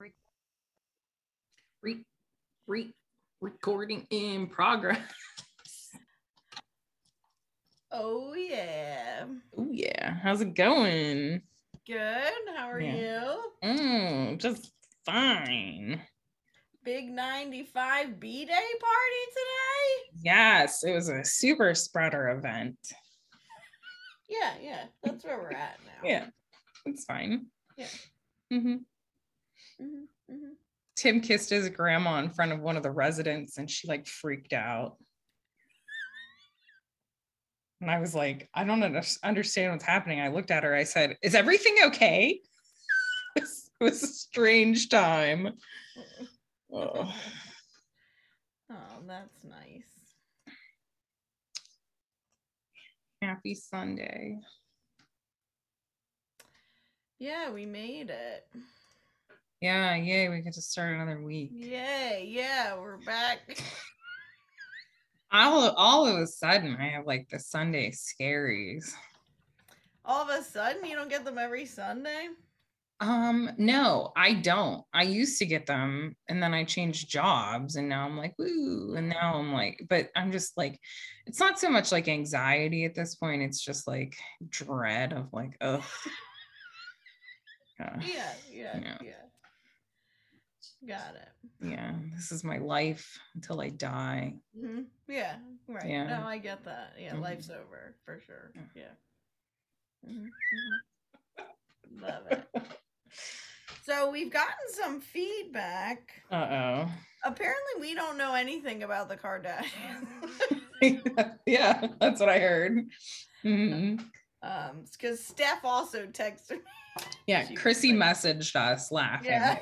Re, re, re recording in progress. Oh yeah. Oh yeah. How's it going? Good. How are Yeah. you? Mm, just fine. Big 95 B Day party today? Yes, it was a super spreader event. Yeah, yeah. That's where we're at now. Yeah, it's fine. Yeah. hmm hmm hmm Tim kissed his grandma in front of one of the residents and she like freaked out. And I was like, I don't understand what's happening. I looked at her. I said, Is everything okay? it, was, it was a strange time. Oh, Oh, that's nice. happy Sunday. Yeah, we made it. Yeah, yay. We get to start another week. Yay, yeah, we're back. All, all of a sudden, I have like the Sunday scaries. All of a sudden, you don't get them every Sunday? Um, no, I don't. I used to get them and then I changed jobs and now I'm like, woo. And now I'm like, but I'm just like, it's not so much like anxiety at this point. It's just like dread of like, oh, Yeah, yeah, Yeah. yeah. Got it. yeah, this is my life until I die. hmm Yeah, right. Yeah. No, I get that. Yeah, Mhm. life's over for sure. Yeah. Mhm, mhm. Love it. So we've gotten some feedback. Uh oh. Apparently, we don't know anything about the Kardashians. yeah, that's what I heard. Mhm. um, because Steph also texted me. Yeah, Chrissy like- messaged us laughing Yeah.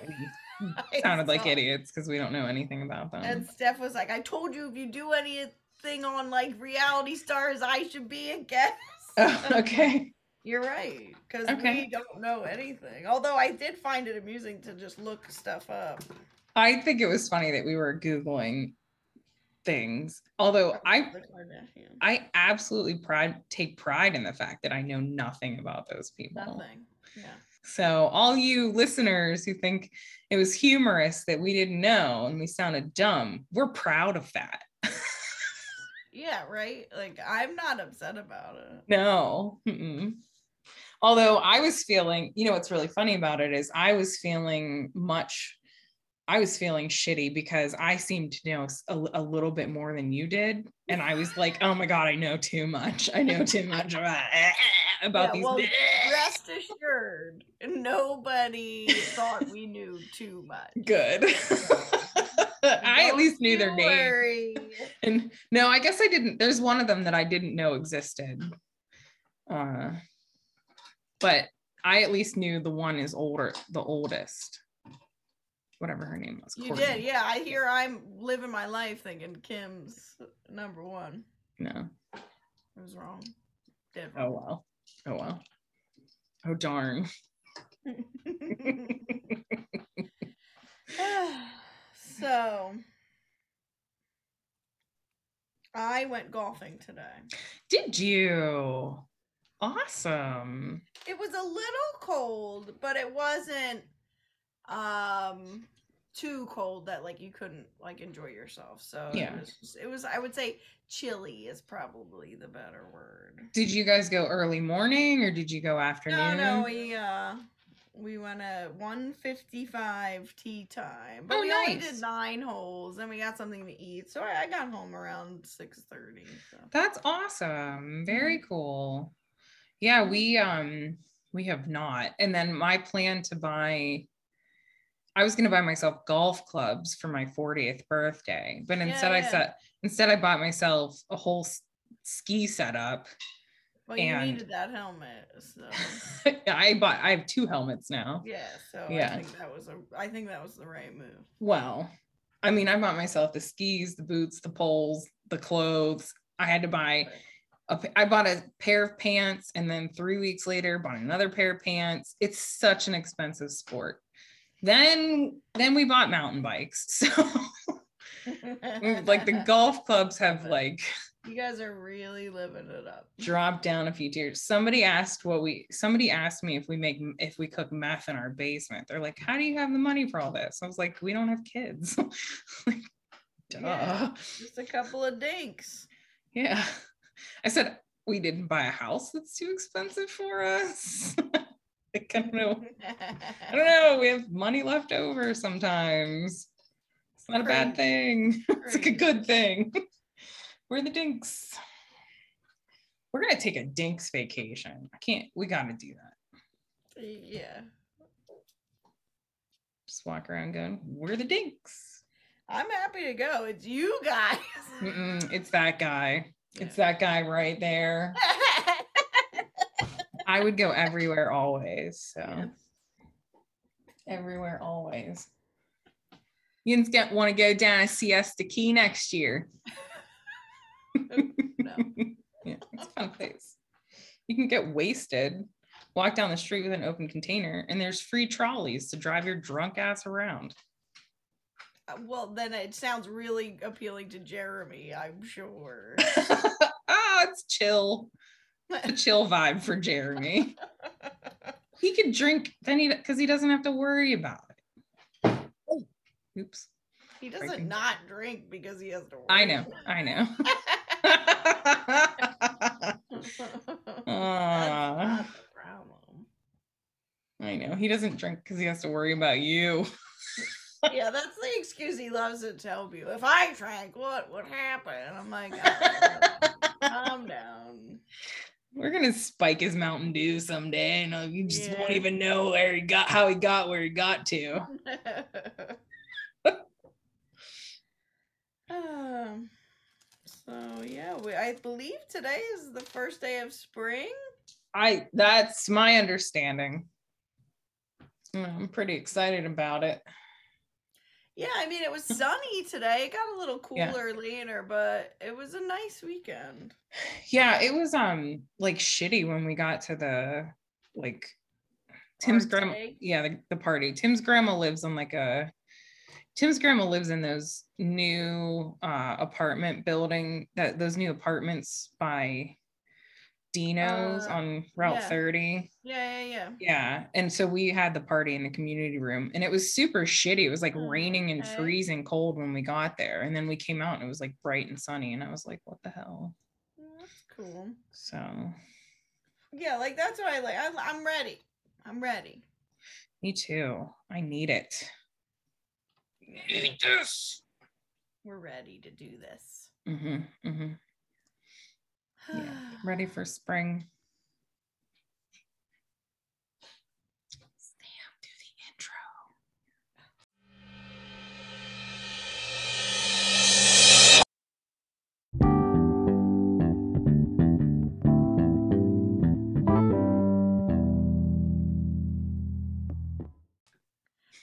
That we I sounded like idiots because we don't know anything about them. And Steph was like, "I told you if you do anything on like reality stars, I should be a guest." Oh, okay. You're right, because Okay. we don't know anything. Although I did find it amusing to just look stuff up. I think it was funny that we were Googling things. Although I I absolutely pride take pride in the fact that I know nothing about those people. Nothing. Yeah. So all you listeners who think it was humorous that we didn't know and we sounded dumb, we're proud of that. Yeah, right? Like I'm not upset about it. No. mm-mm. Although I was feeling, you know, what's really funny about it is I was feeling much, I was feeling shitty because I seemed to know a little bit more than you did. And I was like, oh my God, I know too much. I know too much about, about Yeah, these. well, rest assured, nobody thought we knew too much. Good. I at least knew their name. worry. And no, I guess I didn't. There's one of them that I didn't know existed. Uh, but I at least knew the one is older, the oldest. Whatever her name was. You Kourtney. did, yeah. I hear I'm living my life thinking Kim's number one. No. I was wrong. Oh well. Oh well. Oh darn. so I went golfing today. Did you? Awesome. It was a little cold, but it wasn't um too cold that like you couldn't like enjoy yourself. So Yeah. it was, just- it was I would say chilly is probably the better word. Did you guys go early morning or did you go afternoon? No, no, we uh we went at 155 tea time. But Oh, we only nice. did nine holes and we got something to eat. So I, I got home around 6:30. So. That's awesome. Very cool. Yeah, we um we have not. And then my plan to buy I was going to buy myself golf clubs for my 40th birthday, but instead I Yeah. set instead I bought myself a whole s- ski setup. Well, you And- needed that helmet. So I bought I have two helmets now. yeah, so Yeah. I think that was a I think that was the right move. Well, I mean, I bought myself the skis, the boots, the poles, the clothes. I had to buy a, I bought a pair of pants and then 3 weeks later bought another pair of pants. It's such an expensive sport. Then then we bought mountain bikes. So like the golf clubs have like You guys are really living it up. Drop down a few tiers. Somebody asked what we somebody asked me if we make if we cook meth in our basement. They're like, How do you have the money for all this? I was like, We don't have kids. like, duh. Yeah. Just a couple of dinks. Yeah. I said we didn't buy a house that's too expensive for us. like, I don't know. I don't know. We have money left over sometimes. It's not a bad thing. It's like a good thing. We're the dinks. We're gonna take a dinks vacation. I can't, we gotta do that. Yeah. Just walk around going, we're the dinks. I'm happy to go. It's you guys. Mm-mm, it's that guy. It's that guy right there. I would go everywhere always. So Yeah. everywhere always. You get want to go down to Siesta Key next year. No. yeah, it's a fun place. You can get wasted, walk down the street with an open container, and there's free trolleys to drive your drunk ass around. Uh, Well, then it sounds really appealing to Jeremy, I'm sure. ah, it's chill. A chill vibe for Jeremy. He could drink then he because he doesn't have to worry about it. Oh, oops. he doesn't Breaking. not drink because he has to work. I know. I know. Ah. problem. I know. He doesn't drink because he has to worry about you. Yeah, that's the excuse he loves to tell you. If I drank, what would happen? I'm like, "Oh, calm down. We're gonna spike his Mountain Dew someday, and you just won't even know where he got, how he got where he got to. um, so yeah, we, I believe today is the first day of spring. I that's my understanding. I'm pretty excited about it. Yeah, I mean it was sunny today. It got a little Yeah. cooler later, but it was a nice weekend. Yeah, it was um like shitty when we got to the like Tim's grandma. Yeah, the, the party. Tim's grandma lives on like a Tim's grandma lives in those new uh apartment building that those new apartments by Dino's Uh, on Route yeah. 30. Yeah, yeah, yeah. Yeah. And so we had the party in the community room and it was super shitty. It was like Oh, raining and okay. freezing cold when we got there. And then we came out and it was like bright and sunny. And I was like, what the hell? Mm, That's cool. So Yeah, like that's what I like. I, I'm ready. I'm ready. me too. I need it. Need this. We're ready to do this. hmm hmm Yeah. Ready for spring. Sam, do the intro.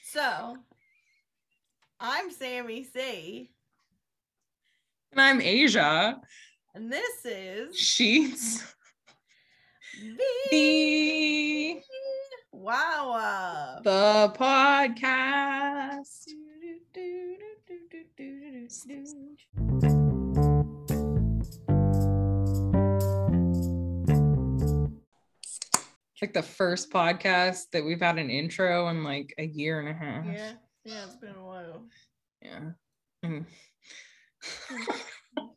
So, I'm Sammy C, And I'm Asia. And this is Sheetz. the Wow. the podcast. Like the first podcast that we've had an intro in like a year and a half. Yeah, yeah, it's been a while. Yeah. Mm.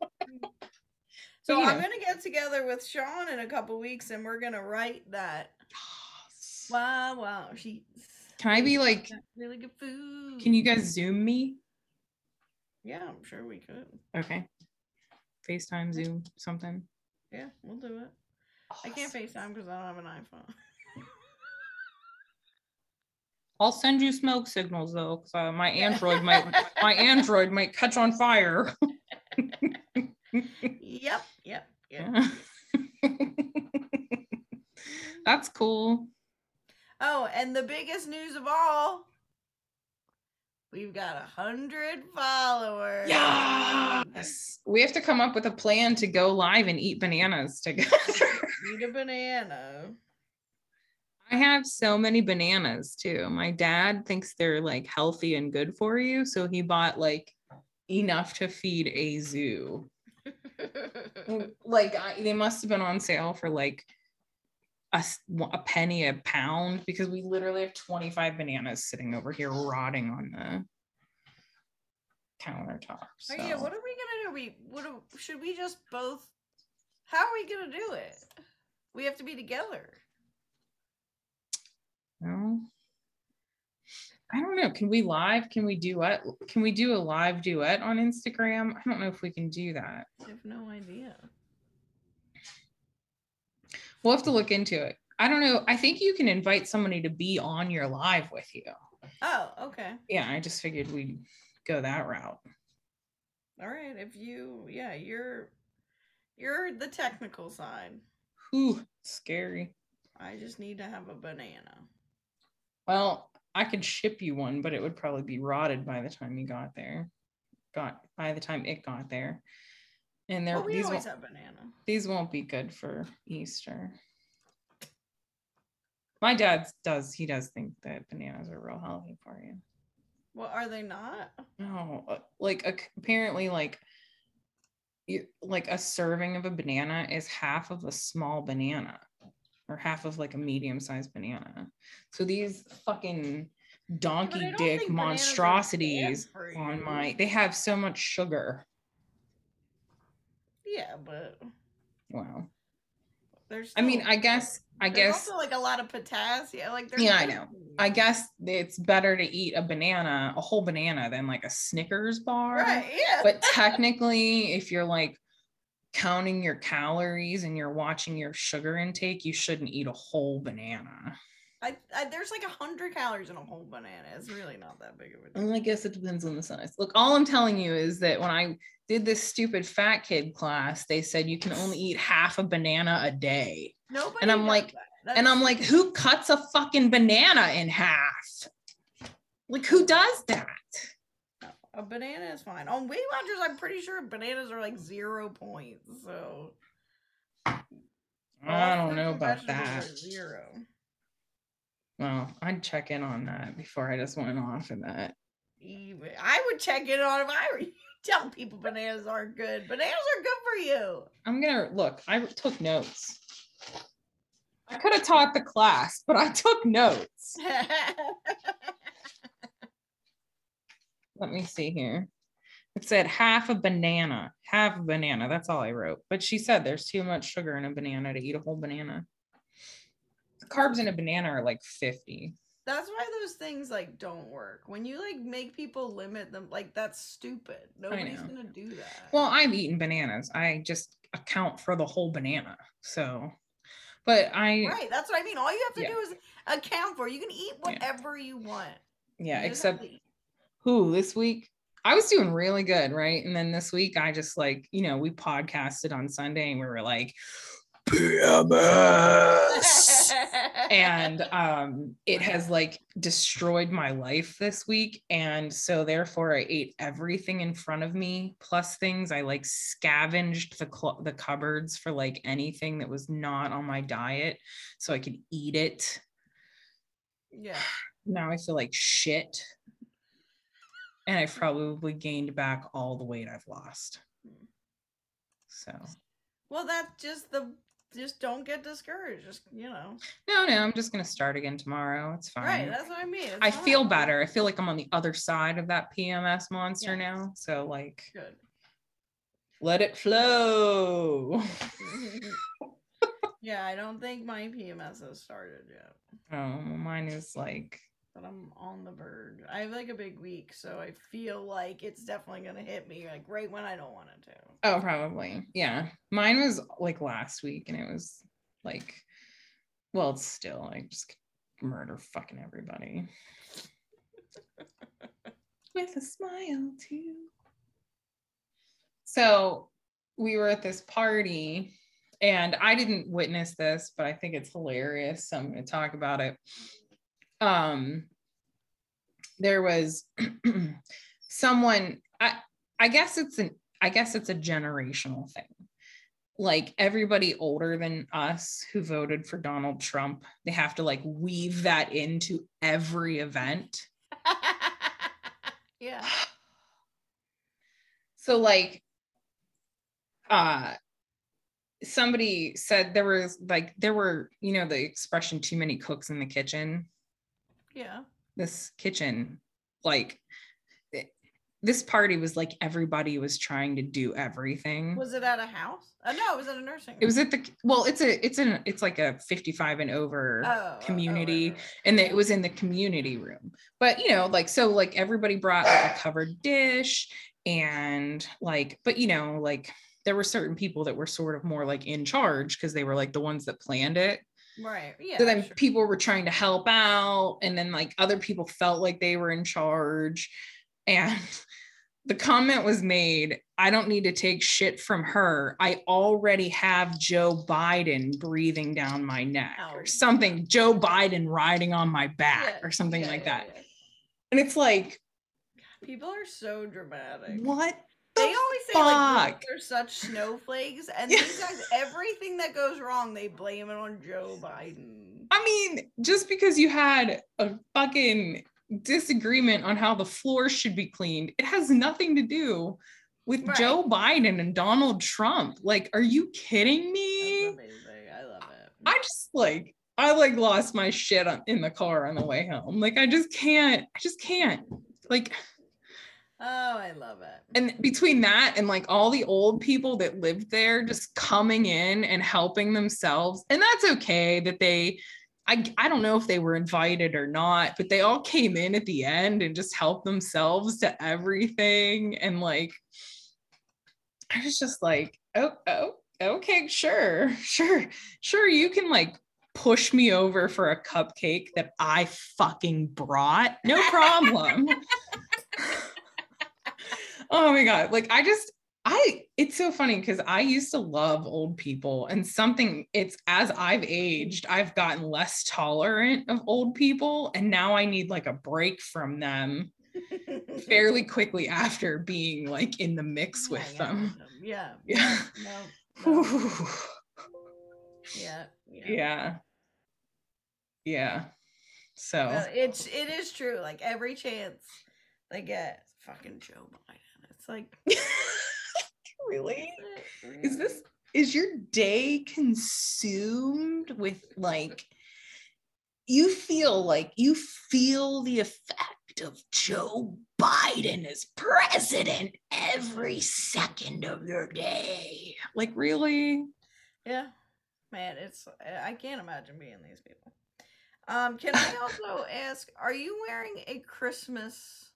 So I'm know. gonna get together with Sean in a couple weeks, and we're gonna write that. Wow, wow, she's Can I be like, really good food. can you guys zoom me? Yeah, I'm sure we could. Okay. FaceTime, Zoom, something. Yeah, we'll do it. I can't FaceTime because I don't have an iPhone. I'll send you smoke signals though, because uh, my Android might my Android might catch on fire. yep, yep, yep. Yeah. That's cool. Oh, and the biggest news of all, we've got a hundred followers. Yes. We have to come up with a plan to go live and eat bananas together. Eat a banana. I have so many bananas too. My dad thinks they're like healthy and good for you. So he bought like enough to feed a zoo. Mm, like I, they must have been on sale for like a, a penny a pound because we literally have 25 bananas sitting over here rotting on the countertop. Oh, yeah, so- what are we gonna do? We what do, should we just both? How are we gonna do it? We have to be together. No. I don't know. Can we live? Can we do duet? Can we do a live duet on Instagram? I don't know if we can do that. I have no idea. We'll have to look into it. I don't know. I think you can invite somebody to be on your live with you. Oh, okay. Yeah, I just figured we'd go that route. All right. If you, yeah, you're, you're the technical side. Whew, scary. I just need to have a banana. Well, I could ship you one, but it would probably be rotted by the time you got there. Got by the time it got there. And there Well, we these always won't, have banana. these won't be good for Easter. My dad does, he does think that bananas are real healthy for you. Well, are they not? No, uh, like apparently, like you like a serving of a banana is half of a small banana, or half of like a medium-sized banana. So these fucking donkey dick think bananas are bad monstrosities on my they have so much sugar. Yeah, but Wow. there's. I mean, I guess I guess also like a lot of potassium. Like there's Yeah, I know. I guess it's better to eat a banana, a whole banana, than like a Snickers bar. Right. Yeah. but technically if you're like counting your calories and you're watching your sugar intake you shouldn't eat a whole banana I, I there's like a hundred calories in a whole banana. It's really not that big of a deal. i guess it depends on the size look all i'm telling you is that when i did this stupid fat kid class they said you can only eat half a banana a day Nobody. And I'm like- that. and i'm like who cuts a fucking banana in half like who does that a banana is fine. On Weight Watchers, I'm pretty sure bananas are like zero points. So i don't know about that Zero. well i'd check in on that before i just went off of that Even I would check it on if I were you. Tell people bananas aren't good. Bananas are good for you. I'm gonna look. I took notes. I could have taught the class, but I took notes. Let me see here. It said half a banana, half a banana. That's all I wrote. But she said there's too much sugar in a banana to eat a whole banana. The carbs in a banana are like 50. That's why those things like don't work. When you like make people limit them, like that's stupid. Nobody's gonna do that. Well, I've eaten bananas. I just account for the whole banana. So, but I, right, that's what I mean. All you have to Yeah. do is account for. You can eat whatever you want. yeah, You except. Who this week I was doing really good, right? And then this week I just like, you know, we podcasted on Sunday and we were like PMS. and um it has like destroyed my life this week and so therefore I ate everything in front of me plus things I like scavenged the cl- the cupboards for like anything that was not on my diet so I could eat it. yeah. Now I feel like shit. And I've probably gained back all the weight I've lost. So, Well, that's just the just don't get discouraged. Just you know. no, no, I'm just to start again tomorrow. It's fine. Right. That's what I mean. It's I feel better. I feel like I'm on the other side of that PMS monster Yes. now. So, like, Good. let it flow. yeah, I don't think my PMS has started yet, Oh, mine is like, but I'm on the verge. I have like a big week, so I feel like it's definitely gonna hit me like right when I don't want it to. oh, probably. Yeah. Mine was like last week and it was like, well, it's still like just murder fucking everybody. With a smile, too. So we were at this party and I didn't witness this, but I think it's hilarious. So I'm going to talk about it. Um, there was someone, I, I guess it's an, I guess it's a generational thing. Like everybody older than us who voted for Donald Trump, they have to like weave that into every event. yeah. so like uh somebody said there was like there were you know the expression too many cooks in the kitchen Yeah. this kitchen like this party was like everybody was trying to do everything Was it at a house? Uh, no, it was at a nursing. it was at the well it's a it's an it's like a 55 and over Oh, oh, oh, community right, right, right. and it was in the community room but you know like so like everybody brought like a covered dish and like but you know like there were certain people that were sort of more like in charge because they were like the ones that planned it Right. Yeah. so then sure. people were trying to help out and then like other people felt like they were in charge and the comment was made i don't need to take shit from her i already have joe biden breathing down my neck Oh. or something joe biden riding on my back Yeah, or something yeah, like yeah, that and it's like People are so dramatic. what They the always say like fuck? they're such snowflakes, and Yeah. these guys, everything that goes wrong, they blame it on Joe Biden. I mean, just because you had a fucking disagreement on how the floor should be cleaned, it has nothing to do with Right. Joe Biden and Donald Trump. Like, are you kidding me? amazing. I love it. I just like, I like lost my shit on, in the car on the way home. Like, I just can't, I just can't. Like, Oh, I love it. and between that and like all the old people that lived there just coming in and helping themselves and that's okay that they I, I don't know if they were invited or not but they all came in at the end and just helped themselves to everything. And like i was just like oh oh okay sure sure sure you can like push me over for a cupcake that i fucking brought. No problem oh my god like i just i it's so funny because i used to love old people and something it's as i've aged i've gotten less tolerant of old people and now i need like a break from them fairly quickly after being like in the mix with out them Yeah. Yeah. No. no, yeah. Yeah. yeah yeah so it's it is true. Like every chance they get, fucking Joe. It's like really? Is this is your day consumed with like you feel like you feel the effect of Joe Biden as president every second of your day? Like really? Yeah, man, it's I can't imagine being these people. Um, can I also ask, are you wearing a Christmas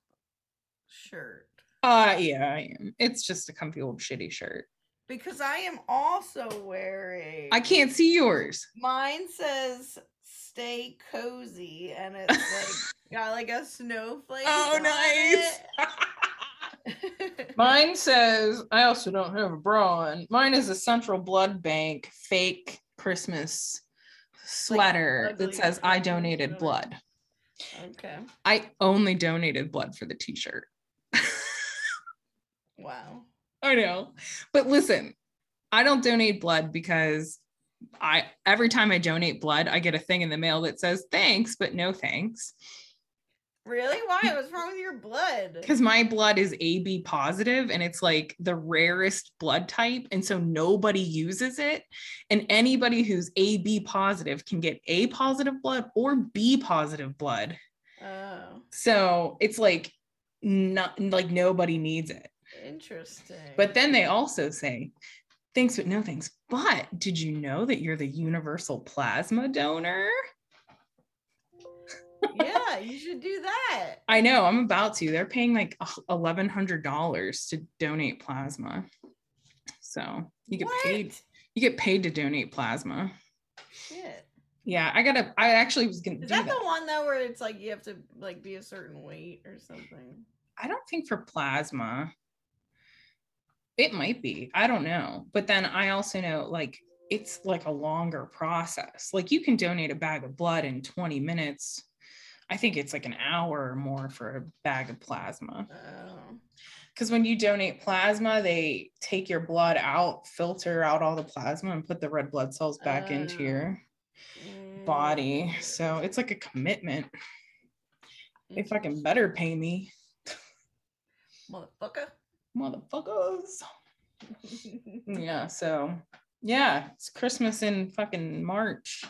shirt? Uh yeah I am it's just a comfy old shitty shirt Because I am also wearing. I can't see yours Mine says "Stay cozy" and it's like got like a snowflake. oh nice. Mine says, I also don't have a bra on. Mine is a Central Blood Bank fake Christmas sweater ugly that says, I donated blood. okay. I only donated blood for the t shirt. Wow. I know. But listen, I don't donate blood because I every time I donate blood, I get a thing in the mail that says thanks, but no thanks. Really? Why? What's wrong with your blood? Because my blood is AB positive and it's like the rarest blood type. And so nobody uses it. And anybody who's AB positive can get A positive blood or B positive blood. Oh, So it's like not like nobody needs it. Interesting. But then they also say, thanks, but no thanks. But did you know that you're the universal plasma donor? yeah, you should do that. I know, I'm about to. They're paying like eleven hundred dollars to donate plasma. So you get paid. You get paid to donate plasma. Shit. Yeah, I gotta. I actually was gonna Is do that that. the one though where it's like you have to like be a certain weight or something? I don't think for plasma. It might be. I don't know. But then I also know like it's like a longer process. Like you can donate a bag of blood in 20 minutes. I think it's like an hour or more for a bag of plasma. Oh. Because when you donate plasma, they take your blood out, filter out all the plasma, and put the red blood cells back into Oh. your mm. body. So it's like a commitment. They fucking mm. better pay me. motherfucker. Motherfuckers. yeah, so yeah, it's Christmas in fucking March.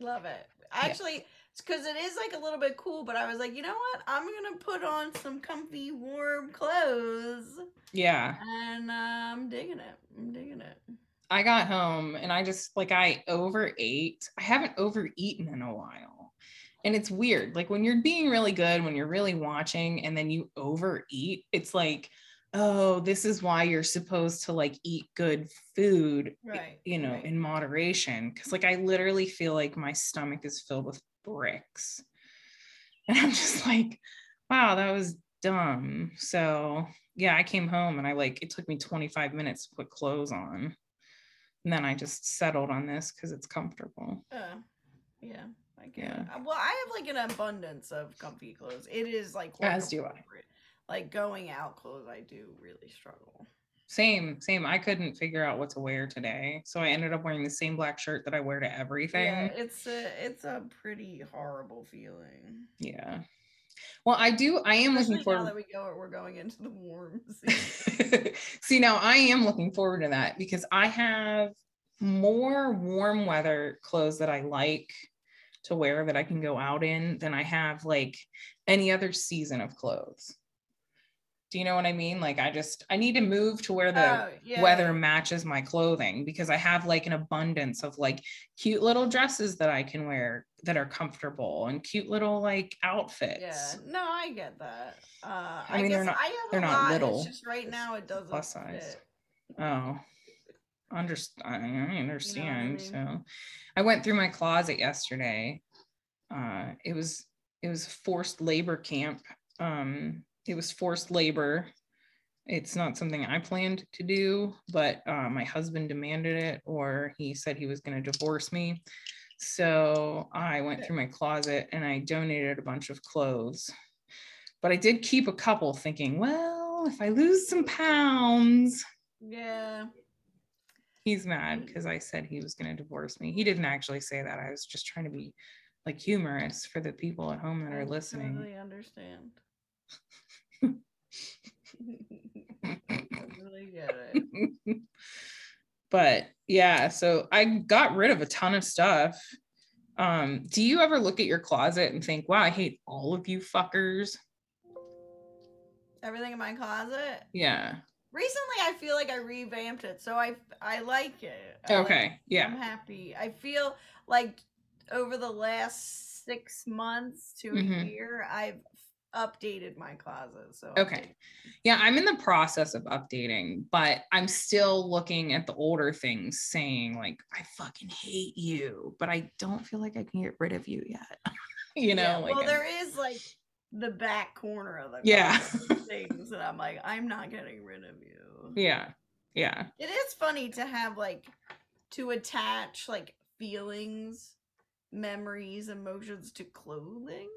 Love it. Actually, it's because it is like a little bit cool, but I was like, you know what? I'm gonna put on some comfy, warm clothes. Yeah. And uh, I'm digging it. I'm digging it. I got home and I just like I overate. I haven't overeaten in a while. And it's weird. Like when you're being really good, when you're really watching and then you overeat, it's like, oh, this is why you're supposed to like eat good food, Right. you know, right. in moderation. Cause like I literally feel like my stomach is filled with bricks. And I'm just like, wow, that was dumb. So yeah, I came home and I like it took me 25 minutes to put clothes on. And then I just settled on this because it's comfortable. Uh, yeah. I get Yeah. Well, I have like an abundance of comfy clothes. It is like As do I. Like going out clothes, I do really struggle. Same, same. I couldn't figure out what to wear today. So I ended up wearing the same black shirt that I wear to everything. Yeah, it's a it's a pretty horrible feeling. Yeah. Well, I do. I am looking Especially now forward. that we go, we're going into the warm season. See, now I am looking forward to that because I have more warm weather clothes that I like to wear that I can go out in than I have like any other season of clothes. Do you know what I mean? Like I just I need to move to where the Oh, yeah. weather matches my clothing because I have like an abundance of like cute little dresses that I can wear that are comfortable and cute little like outfits. Yeah, no, I get that. Uh, I, I mean, guess they're not- I have they're a not lot, little. It's just right now it doesn't plus size. fit. Oh, understand. I understand. mean? So, I went through my closet yesterday. Uh, it was it was forced labor camp. Um, it was forced labor. It's not something I planned to do, but uh, my husband demanded it, or he said he was going to divorce me. So I went through my closet and I donated a bunch of clothes. But I did keep a couple thinking, well, if I lose some pounds, Yeah, he's mad because I said he was going to divorce me. He didn't actually say that. I was just trying to be like humorous for the people at home that I are listening. totally understand. I really get it. but yeah, so I got rid of a ton of stuff. Um, do you ever look at your closet and think, wow, I hate all of you fuckers? Everything in my closet. Yeah. Recently, I feel like I revamped it, so I I like it. I like Okay. I'm happy. I feel like over the last six months to Mhm. a year, I've updated my closet. So Okay. Yeah, I'm in the process of updating, but I'm still looking at the older things saying, like, I fucking hate you, but I don't feel like I can get rid of you yet. you know, Yeah, like well, I'm- there is like the back corner of the Yeah. things that I'm like, I'm not getting rid of you. yeah. Yeah. It is funny to have like to attach like feelings, memories, emotions to clothing.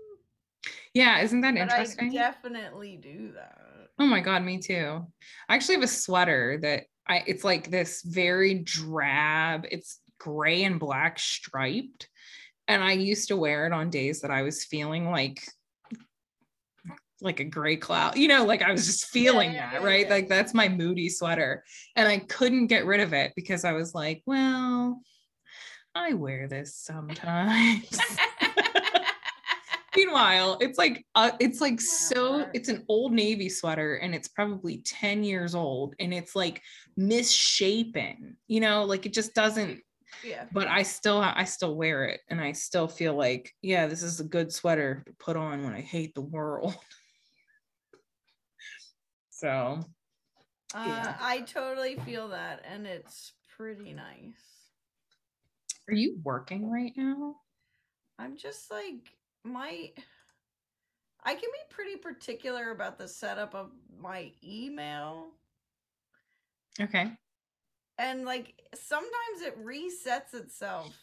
Yeah. Isn't that But I interesting? definitely do that. Oh my god, me too. I actually have a sweater that I it's like this very drab, it's gray and black striped. And I used to wear it on days that I was feeling like like a gray cloud, you know, like I was just feeling yeah, that, yeah, right? yeah. Like that's my moody sweater. And I couldn't get rid of it because I was like, well, I wear this sometimes. Meanwhile, it's like uh, it's like so it's an old navy sweater and it's probably 10 years old and it's like misshapen. You know, like it just doesn't yeah. but I still I still wear it and I still feel like yeah, this is a good sweater to put on when I hate the world. so, Uh, Yeah. I totally feel that, and it's pretty nice. are you working right now? I'm just like my I can be pretty particular about the setup of my email Okay. and like sometimes it resets itself.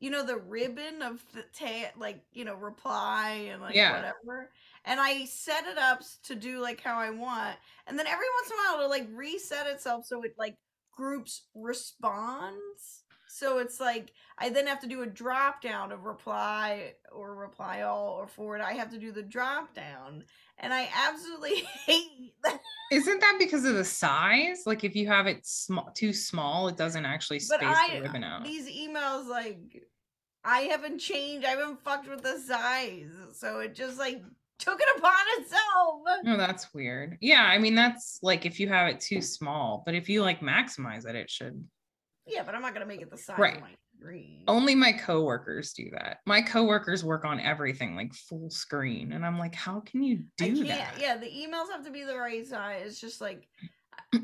You know the ribbon of the ta- like you know reply and like Yeah. whatever. And I set it up to do like how I want. And then every once in a while it'll like reset itself so it like groups responds. So it's like I then have to do a drop down of reply or reply all or forward. I have to do the drop down, and I absolutely hate that. Isn't that because of the size? Like if you have it small, too small, it doesn't actually space But I the ribbon out. these emails like I haven't changed. I haven't fucked with the size, so it just like took it upon itself. No, that's weird. Yeah, I mean that's like if you have it too small, but if you like maximize it, it should. Yeah, but I'm not gonna make it the size Right. of my screen. Only my coworkers do that. My coworkers work on everything like full screen, and I'm like, how can you I do can't. that? Yeah, the emails have to be the right size. It's just like,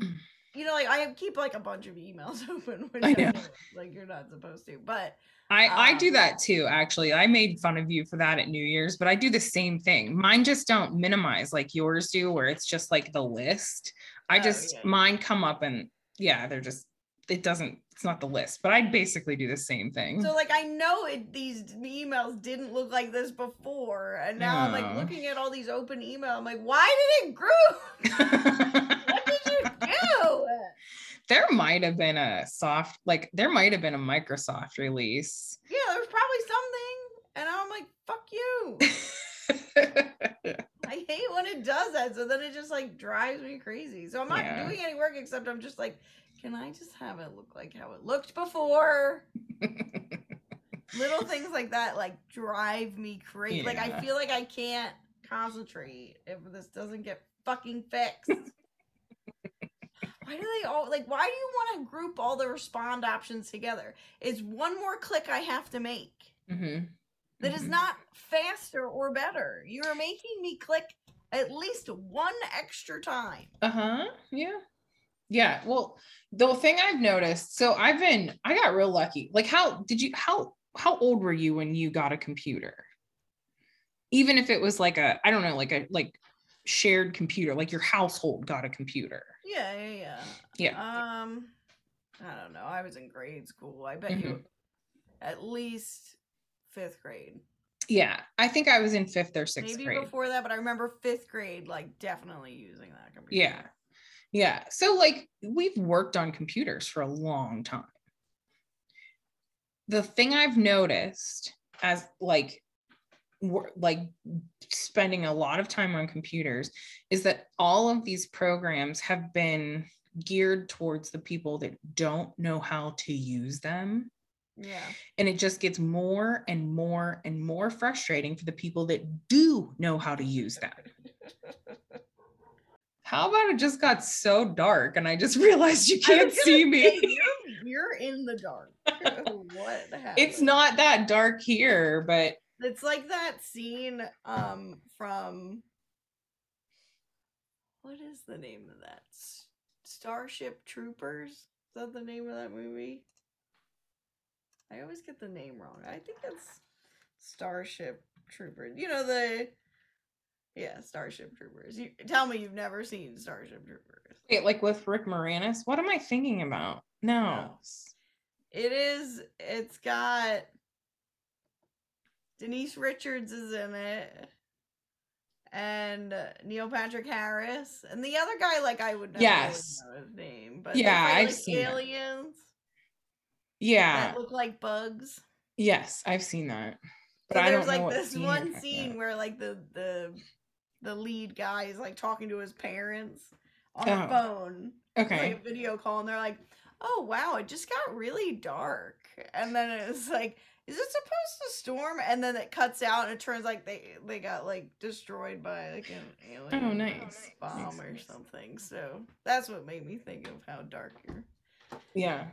you know, like I keep like a bunch of emails open, which I I know. like you're not supposed to. But I I do Um, that too. Actually, I made fun of you for that at New Year's, but I do the same thing. Mine just don't minimize like yours do, where it's just like the list. I Oh, just yeah. mine come up and yeah, they're just it doesn't. It's not the list, but I basically do the same thing. so like I know it. These emails didn't look like this before, and now I'm like looking at all these open email. I'm like, why did it group? what did you do? There might have been a soft, like there might have been a Microsoft release. Yeah, there's probably something, and I'm like, fuck you. I hate when it does that. So then it just like drives me crazy. So I'm not Yeah. doing any work except I'm just like, can I just have it look like how it looked before? Little things like that like drive me crazy. Like I feel like I can't concentrate if this doesn't get fucking fixed. Why do they all like why do you want to group all the respond options together? It's one more click I have to make. Mhm. That is Mhm. not faster or better. You're making me click at least one extra time. Uh-huh. Yeah. Yeah. Well, the thing I've noticed, so I've been, I got real lucky. Like, how did you, how, how old were you when you got a computer? Even if it was like a, I don't know, like a, like shared computer, like your household got a computer. Yeah, yeah, yeah. Yeah. Um, I don't know. I was in grade school. I bet Mm-hmm. you at least fifth grade. Yeah. I think I was in fifth or sixth Maybe grade. before that, but I remember fifth grade, like definitely using that computer. Yeah. Yeah. So like we've worked on computers for a long time. The thing I've noticed as like like spending a lot of time on computers is that all of these programs have been geared towards the people that don't know how to use them Yeah. and it just gets more and more and more frustrating for the people that do know how to use them how about it just got so dark and I just realized you can't see say, me? You're, you're in the dark. what happened? It's not that dark here, but It's like that scene um from what is the name of that? Starship Troopers? Is that the name of that movie? I always get the name wrong. I think it's Starship Troopers. You know the yeah, Starship Troopers. You tell me you've never seen Starship Troopers. wait, like with Rick Moranis, what am I thinking about? No. It is. It's got Denise Richards is in it, and Neil Patrick Harris, and the other guy. Like I would never Yes. know his name, but Yeah, I've like, seen aliens Yeah. that look like bugs. Yes, I've seen that. But So I there's don't like this one scene where like the the the lead guy is like talking to his parents on Oh, a phone. Okay. like a video call and they're like, "Oh wow, it just got really dark." And then it's like, "Is it supposed to storm?" And then it cuts out and it turns like they they got like destroyed by like an alien Oh, nice. bomb or something. So that's what made me think of how dark you're. Yeah.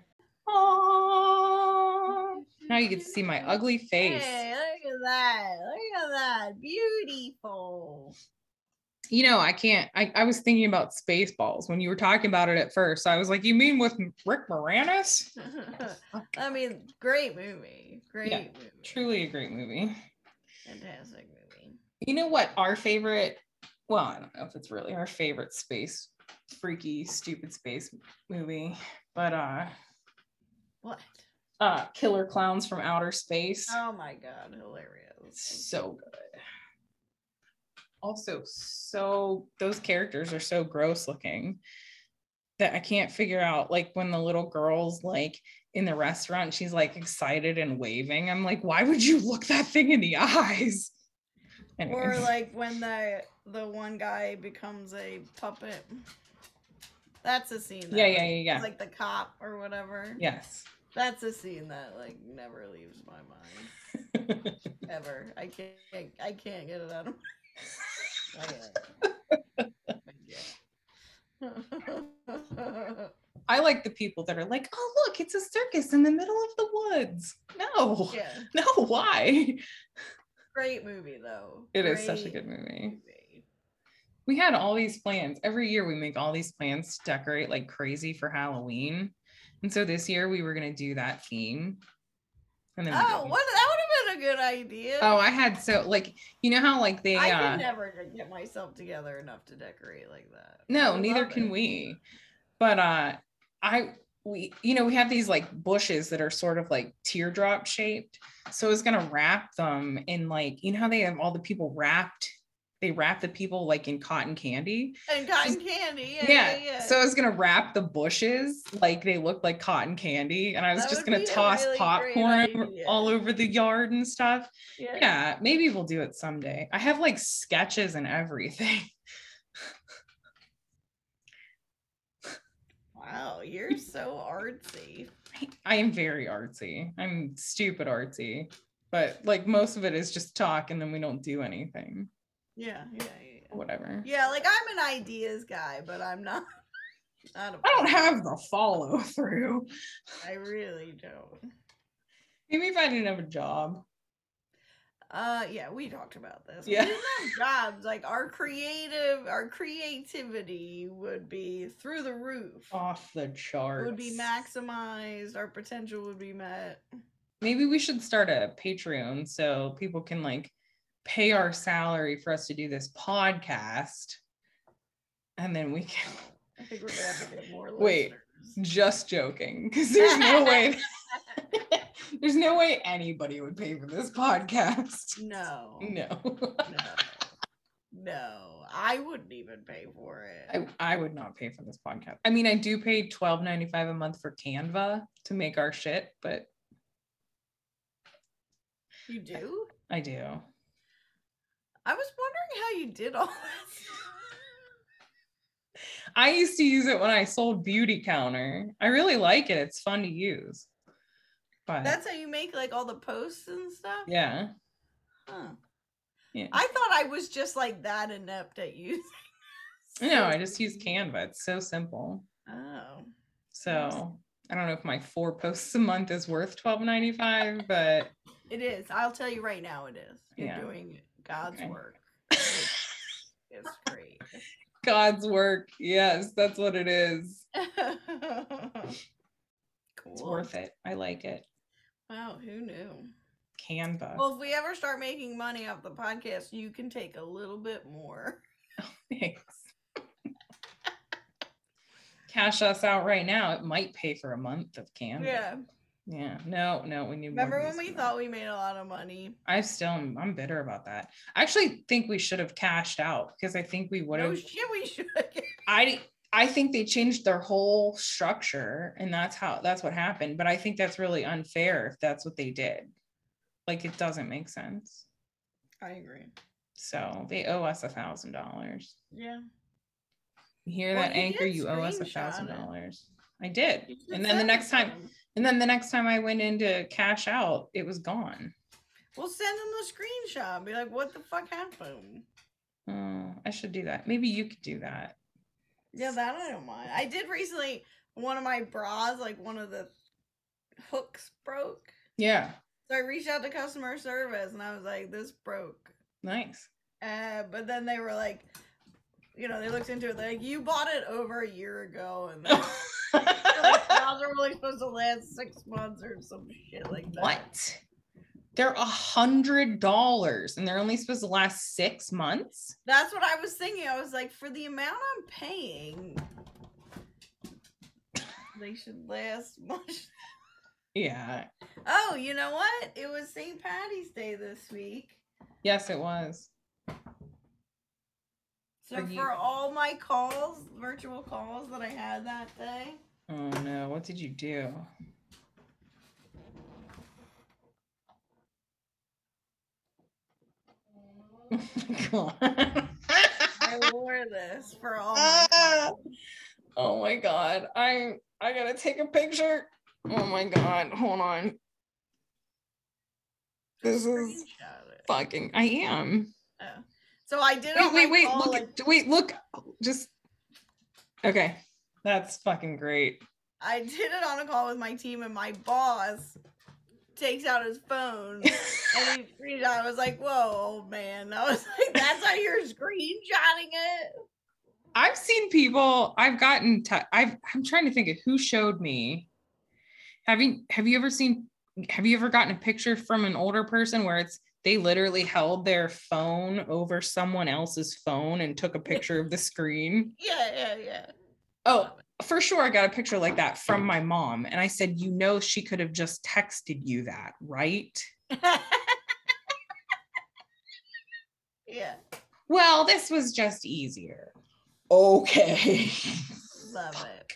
Aww. Now you get to see my ugly face. Hey, look at that! Look at that! Beautiful. You know, I can't. I, I was thinking about Spaceballs when you were talking about it at first. I was like, you mean with Rick Moranis? I mean, great movie. Great Yeah, movie. Truly a great movie. Fantastic movie. You know what? Our favorite, well, I don't know if it's really our favorite space, freaky, stupid space movie, but uh, What? uh, Killer Clowns from Outer Space. Oh my god, hilarious. so good. Also, so those characters are so gross looking. that I can't figure out. Like when the little girl's like in the restaurant, she's like excited and waving. I'm like, why would you look that thing in the eyes? Or like when the the one guy becomes a puppet. That's a scene. that, yeah, yeah, like, yeah, yeah. Like the cop or whatever. yes. That's a scene that like never leaves my mind ever. I can't. I can't get it out of my. I like the people that are like, oh, look, it's a circus in the middle of the woods. No, yeah, no, why? great movie though. It is such a good movie. movie. We had all these plans. Every year we make all these plans to decorate like crazy for Halloween. And so this year we were going to do that theme. And then Oh, what? That would have been a good idea. Oh, I had so like you know how like they I uh could never get myself together enough to decorate like that. No, neither can it. we. But uh I we you know we have these like bushes that are sort of like teardrop shaped. So I was gonna wrap them in like you know how they have all the people wrapped they wrap the people like in cotton candy. And cotton candy. Yeah, Yeah. yeah. yeah. So I was gonna wrap the bushes like they looked like cotton candy, and I was That just gonna toss really popcorn all over the yard and stuff. yeah. Yeah, maybe we'll do it someday. I have like sketches and everything. Wow, you're so artsy. I am very artsy. I'm stupid artsy, but like most of it is just talk and then we don't do anything. Yeah, yeah, yeah. Whatever. Yeah, like I'm an ideas guy, but I'm not. not a I don't have the follow through. I really don't. Maybe if I didn't have a job. Uh, yeah, we talked about this. Yeah. We didn't have jobs. Like our creative, our creativity would be through the roof. Off the charts. would be maximized. Our potential would be met. Maybe we should start a Patreon so people can like pay our salary for us to do this podcast. And then we can I think we're gonna have to get more. Wait. just joking because there's no way there's no way anybody would pay for this podcast. No. No. No. No. I wouldn't even pay for it. I, I would not pay for this podcast. I mean, I do pay $12.95 a month for Canva to make our shit, but you do? I do. I was wondering how you did all this. I used to use it when I sold Beautycounter. I really like it. It's fun to use. But That's how you make like all the posts and stuff? yeah. Huh. Yeah. I thought I was just like that inept at using. No, I just use Canva. It's so simple. Oh. So I don't know if my four posts a month is worth $12.95, but It is. I'll tell you right now it is. You're Yeah. doing God's Okay. work. It's, it's great. God's work. Yes, that's what it is. cool. It's worth it. I like it. Wow, who knew? Canva. Well, if we ever start making money off the podcast, you can take a little bit more. Thanks. Cash us out right now. It might pay for a month of Canva. Yeah. Yeah. No, no, we need more Remember when we thought we made a lot of money? I still am I'm bitter about that. I actually think we should have cashed out because I think we would No have shit, we should. I I think they changed their whole structure and that's how that's what happened. But I think that's really unfair if that's what they did. Like it doesn't make sense. I agree. So they owe us a thousand dollars. Yeah. You hear Well, that you Anchor? You owe us a thousand it. dollars. I did. And then the next time, and then the next time I went in to cash out, it was gone. We'll send them the screenshot. Be like, what the fuck happened? Oh, I should do that. Maybe you could do that. Yeah, that I don't mind. I did recently. One of my bras, like one of the hooks broke. Yeah. So I reached out to customer service and I was like, this broke. Nice. Uh, but then they were like, you know, they looked into it. Like, you bought it over a year ago, and then, like, bras are only supposed to last six months or some shit like that. what? They're a hundred dollars and they're only supposed to last six months. That's what I was thinking. I was like, for the amount I'm paying, they should last much. Yeah. Oh, you know what? It was St. Patty's Day this week. Yes, it was. So you- for all my calls, virtual calls that I had that day, Oh no, what did you do? Oh my god. I wore this for all my calls. oh my god. I I gotta take a picture. Oh my god. Hold on. This is fucking I am. Oh. So I did. Wait, wait, wait, look at wait, look. Just okay. That's fucking great. I did it on a call with my team, and my boss takes out his phone and he screenshot. I was like, "Whoa, old man!" I was like, "That's how you're screenshotting it." I've seen people. I've gotten. T- I've. I'm trying to think of who showed me. Have you Have you ever seen? Have you ever gotten a picture from an older person where it's they literally held their phone over someone else's phone and took a picture of the screen? Yeah, yeah, yeah. Oh, for sure. I got a picture like that from my mom, and I said, "You know, she could have just texted you that, right?" yeah, Well, this was just easier. Okay. love it.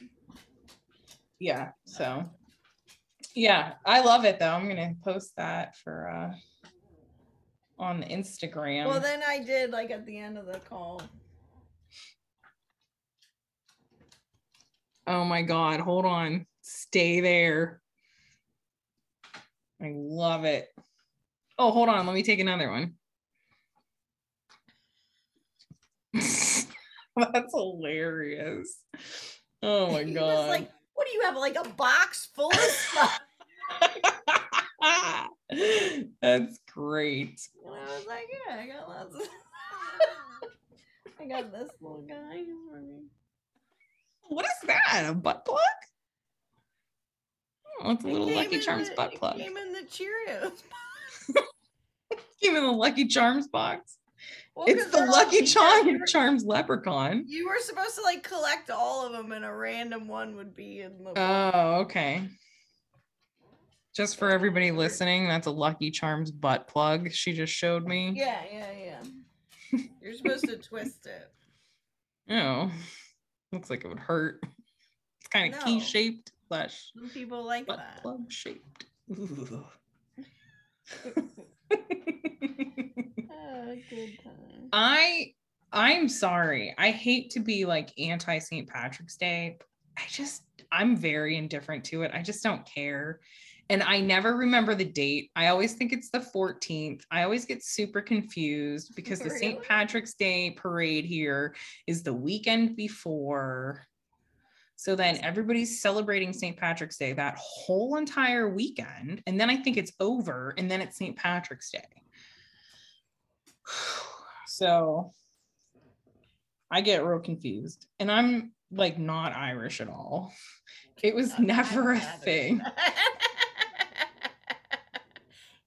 yeah so yeah i love it though i'm gonna post that for uh on instagram Well, then I did like at the end of the call. oh my god hold on stay there i love it oh hold on let me take another one that's hilarious oh my god like, "What do you have? Like a box full of stuff?" That's great. And I was like, "Yeah, I got lots of." I got this little guy for me. What is that? A butt plug? Oh, it's a little came Lucky Charms the- butt it plug. Came in the Cheerios. Came in the Lucky Charms box. Well, it's the Lucky. Charm, Charms leprechaun. You were supposed to like collect all of them, and a random one would be in the. Oh, okay. Just for everybody listening, that's a Lucky Charms butt plug she just showed me. yeah, yeah, yeah. You're supposed to twist it. Oh, looks like it would hurt. It's kind of key shaped slash Some people like butt that. plug shaped. Oh, good time. I I'm sorry. I hate to be like anti St. Patrick's Day. I just I'm very indifferent to it. I just don't care. And I never remember the date. I always think it's the 14th. I always get super confused because the St. Patrick's Day parade here is the weekend before. So then everybody's celebrating St. Patrick's Day that whole entire weekend. And then I think it's over. And then it's St. Patrick's Day. So I get real confused. And I'm like not Irish at all. It was never a thing.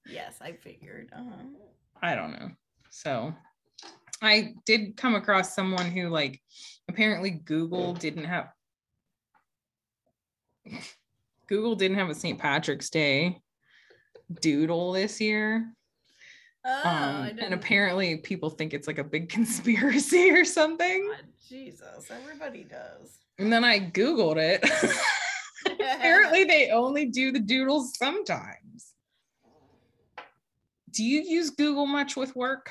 yes, I figured. Uh-huh. I don't know. So I did come across someone who like apparently Google didn't have Google didn't have a St. Patrick's Day doodle this year. Oh, Um, and apparently people think it's like a big conspiracy or something. God, Jesus, everybody does. And then I Googled it. apparently they only do the doodles sometimes. Do you use Google much with work?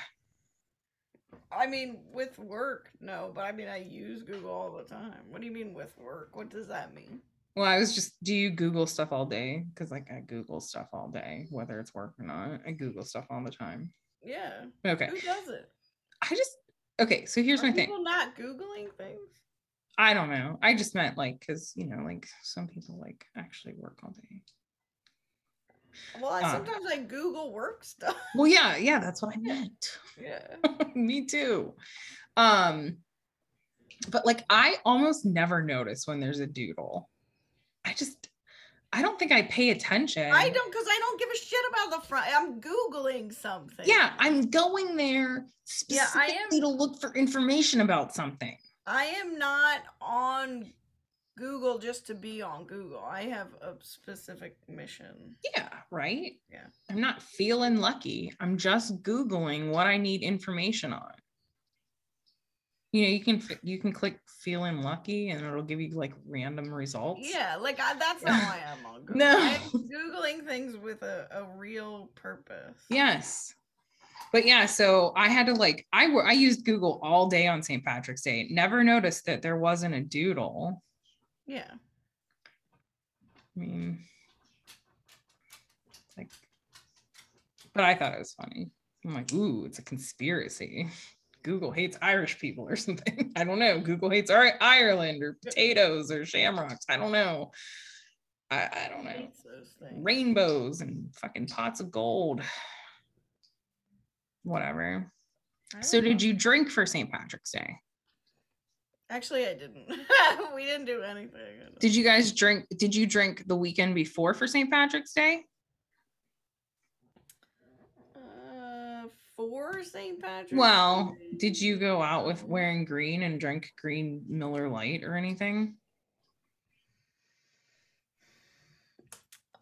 I mean, with work, no, but I mean, I use Google all the time. What do you mean with work? What does that mean? Well, I was just, do you Google stuff all day? Because like I Google stuff all day, whether it's work or not. I Google stuff all the time. Yeah. Okay. Who does it? I just okay, so here's Are my thing. people not Googling things? I don't know. I just meant like because you know, like some people like actually work all day. Well, I, Uh. sometimes I Google work stuff. Well, yeah, yeah, that's what I meant. Yeah. Me too. Um, but like I almost never notice when there's a doodle. I just I don't think I pay attention. I don't, because I don't give a shit about the front. I'm Googling something. Yeah, I'm going there Yeah, I am- specifically to look for information about something. I am not on Google just to be on Google. I have a specific mission. Yeah, right? Yeah. I'm not feeling lucky. I'm just Googling what I need information on. You know, you can you can click feeling lucky and it'll give you like random results. Yeah, like I, that's not why I'm on Google. No. I'm googling things with a, a real purpose. Yes. But yeah, so I had to like I were I used Google all day on St. Patrick's Day. Never noticed that there wasn't a doodle. Yeah. I mean, like, but I thought it was funny. I'm like, ooh, it's a conspiracy. Google hates Irish people or something. I don't know. Google hates Ireland or potatoes or shamrocks. I don't know. I, I don't know. Hates those things. Rainbows and fucking pots of gold. Whatever. So, don't did you drink for St. Patrick's Day? Actually, I didn't. we didn't do anything. Did you guys drink? Did you drink the weekend before for St. Patrick's Day? Uh, for St. Patrick's. Well, Day? did you go out with wearing green and drink green Miller Lite or anything?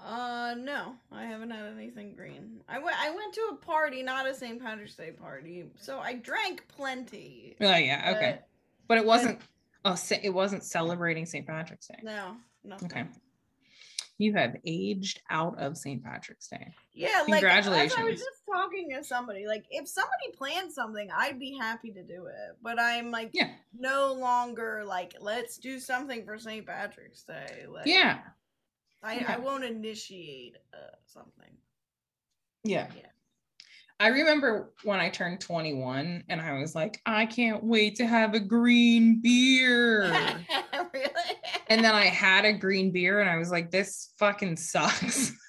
Uh, no, I haven't had anything green. I went. I went to a party, not a St. Patrick's Day party, so I drank plenty. Oh yeah, okay. But it wasn't. Oh, it wasn't celebrating St. Patrick's Day. but No, nothing. Okay. You have aged out of St. Patrick's Day. Yeah, like as I was just talking to somebody. Like, if somebody planned something, I'd be happy to do it. But I'm like, Yeah. no longer like, let's do something for St. Patrick's Day. Like, Yeah. I, yeah. I won't initiate uh, something. Yeah. Yeah. I remember when I turned 21 and I was like, I can't wait to have a green beer. really? and then I had a green beer and I was like, this fucking sucks.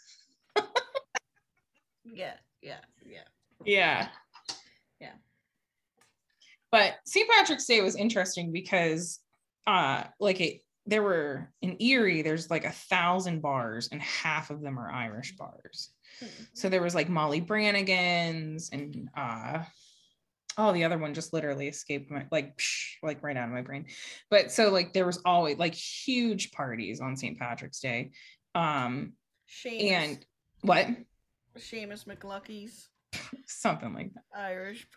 Yeah, yeah, yeah. yeah. Yeah. But St. Patrick's Day was interesting because uh like it there were in Erie, there's like a thousand bars and half of them are Irish bars. So there was like Molly Brannigan's and uh oh the other one just literally escaped my like psh, like right out of my brain. But so like there was always like huge parties on St. Patrick's Day. Um Seamus, and what? Seamus McLucky's Something like that. Irish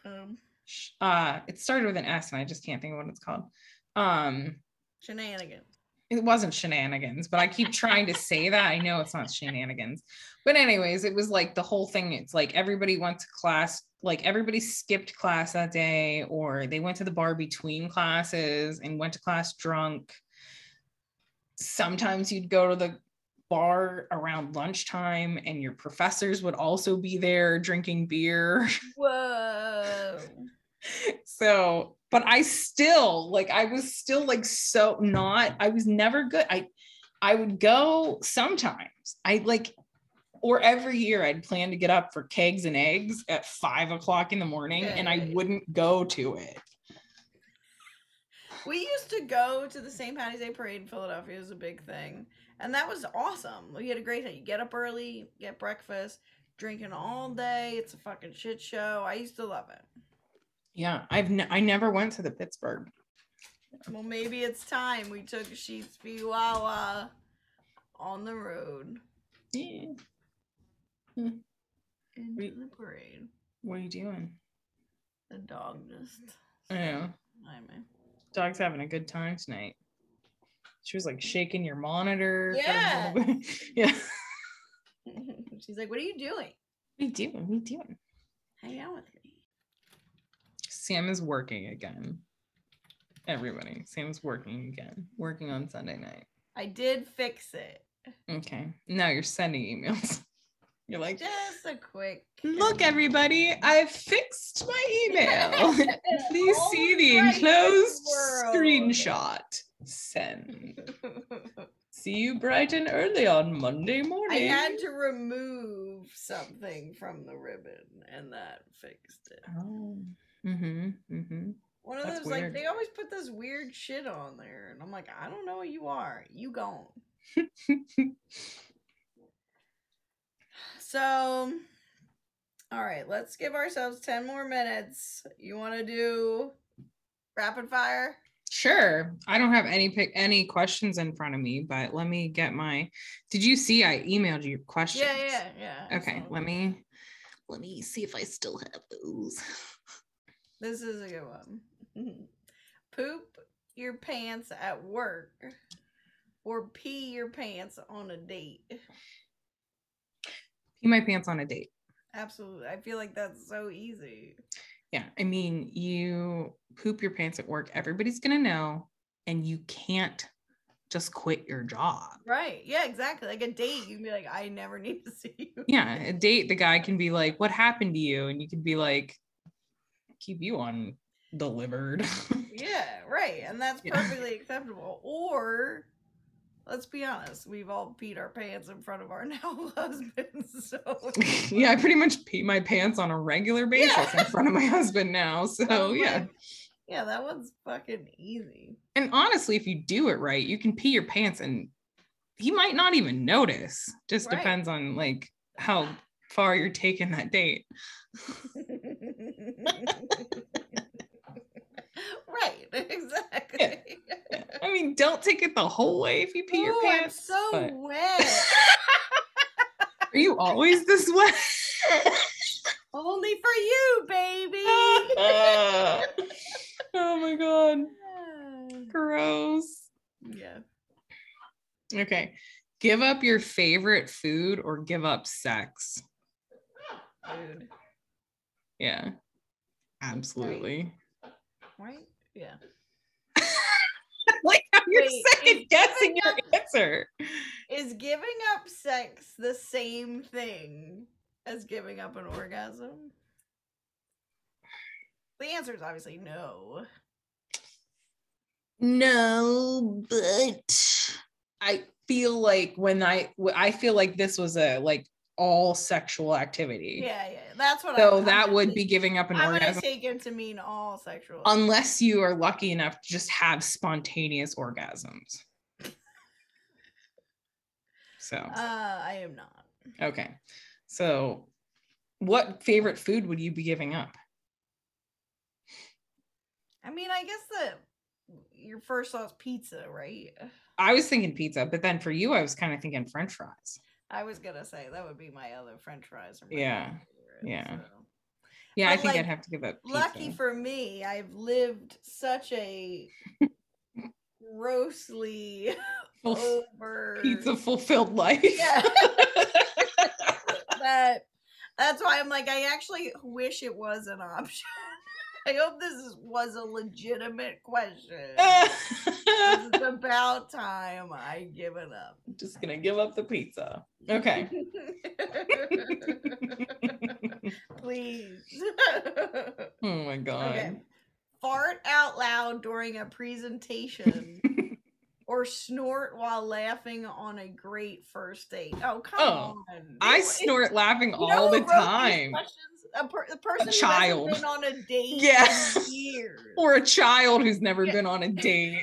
Sh- Uh it started with an S and I just can't think of what it's called. Um shenanigans. It wasn't shenanigans, but I keep trying to say that. I know it's not shenanigans. But anyways, it was like the whole thing. It's like everybody went to class, like everybody skipped class that day, or they went to the bar between classes and went to class drunk. Sometimes you'd go to the bar around lunchtime and your professors would also be there drinking beer. Whoa. so but i still like i was still like so not i was never good i i would go sometimes i like or every year i'd plan to get up for kegs and eggs at five o'clock in the morning and i wouldn't go to it We used to go to the St. Patty's Day parade in Philadelphia. It was a big thing. And that was awesome. We had a great time. You get up early, get breakfast, drinking all day. It's a fucking shit show. I used to love it. Yeah i've ne- i never went to the pittsburgh Well, maybe it's time we took Sheetz Wawa on the road yeah. Hmm. into We- the parade. what are you doing The dog just. i know I dog's having a good time tonight she was like shaking your monitor Yeah. yeah She's like, "What are you doing? what are you doing what are you doing Hang out with me." Sam is working again. Everybody, Sam's working again, working on Sunday night. I did fix it. Okay, now you're sending emails. You're like, Just a quick. look, everybody, I fixed my email. Please see the the right in the enclosed world. screenshot. Send. See you bright and early on Monday morning. I had to remove something from the ribbon, and that fixed it. Oh. Mm-hmm. Mm-hmm. One of That's those like they always put this weird shit on there, and I'm like, I don't know what you are. You gone. So, all right, let's give ourselves 10 more minutes. You want to do rapid fire? Sure. I don't have any pick any questions in front of me, but let me get my. Did you see I emailed you questions? Yeah, yeah, yeah. Okay, let me let me see if I still have those. This is a good one. Mm-hmm. poop your pants at work or pee your pants on a date? Pee my pants on a date. Absolutely. I feel like that's so easy. Yeah. I mean, you poop your pants at work, everybody's going to know, and you can't just quit your job. Right. Yeah, exactly. Like a date, you can be like, I never need to see you. Yeah. A date, the guy can be like, What happened to you? And you can be like, Keep you on delivered. yeah, right. And that's Yeah. perfectly acceptable. Or let's be honest, we've all peed our pants in front of our now husbands. So yeah, I pretty much pee my pants on a regular basis Yeah. in front of my husband now. So oh yeah. yeah, that one's fucking easy. And honestly, if you do it right, you can pee your pants and he might not even notice. Just Right. depends on like how far you're taking that date. Right, exactly. I mean, don't take it the whole way if you pee your Ooh, I'm so but- wet. Are you always this wet? Only for you, baby. oh my god. Gross. yeah. Okay. Give up your favorite food or give up sex. Dude. Yeah. Absolutely. Right? Yeah. like you're Wait, second guessing your up- answer. Is giving up sex the same thing as giving up an orgasm? The answer is obviously no. No, but I feel like when I I feel like this was a like all sexual activity. Yeah, yeah. That's what So I'm- I'm that gonna would be giving up an I'm orgasm take it to mean all sexual. unless you are lucky enough to just have spontaneous orgasms. So, uh, I am not. okay. So, what favorite food would you be giving up? I mean, I guess that your first thought's pizza, right? I was thinking pizza, but then for you, I was kind of thinking French fries. I was gonna say that would be my other French fries. Yeah, favorite, yeah. so. Yeah, I think like, I'd have to give up. Pizza. Lucky for me, I've lived such a grossly Full- over pizza fulfilled life. Yeah. that that's why I'm like I actually wish it was an option. I hope this is, was a legitimate question. it's about time I give it up. Just gonna give up the pizza. Okay. Please. oh my god. okay. Fart out loud during a presentation or snort while laughing on a great first date. Oh, come Oh, on. I It- snort laughing all the time. questions? A, per- the person who child. been on a date years. Or a child who's never Yeah. been on a date.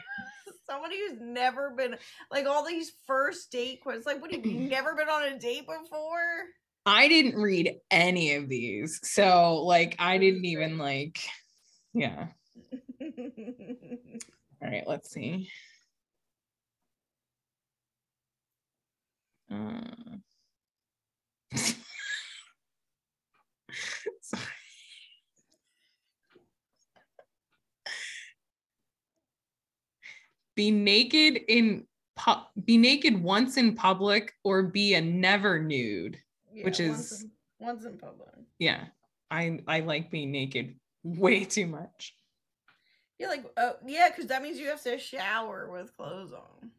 Somebody who's never been like all these first date questions. Like, what have you never been on a date before? I didn't read any of these. So like I didn't even like yeah. All right, let's see. Be naked in pu- be naked once in public or be a never nude. Which Yeah, once is- in, once in public. Yeah. I I like being naked way too much. You're like, oh yeah, because that means you have to shower with clothes on.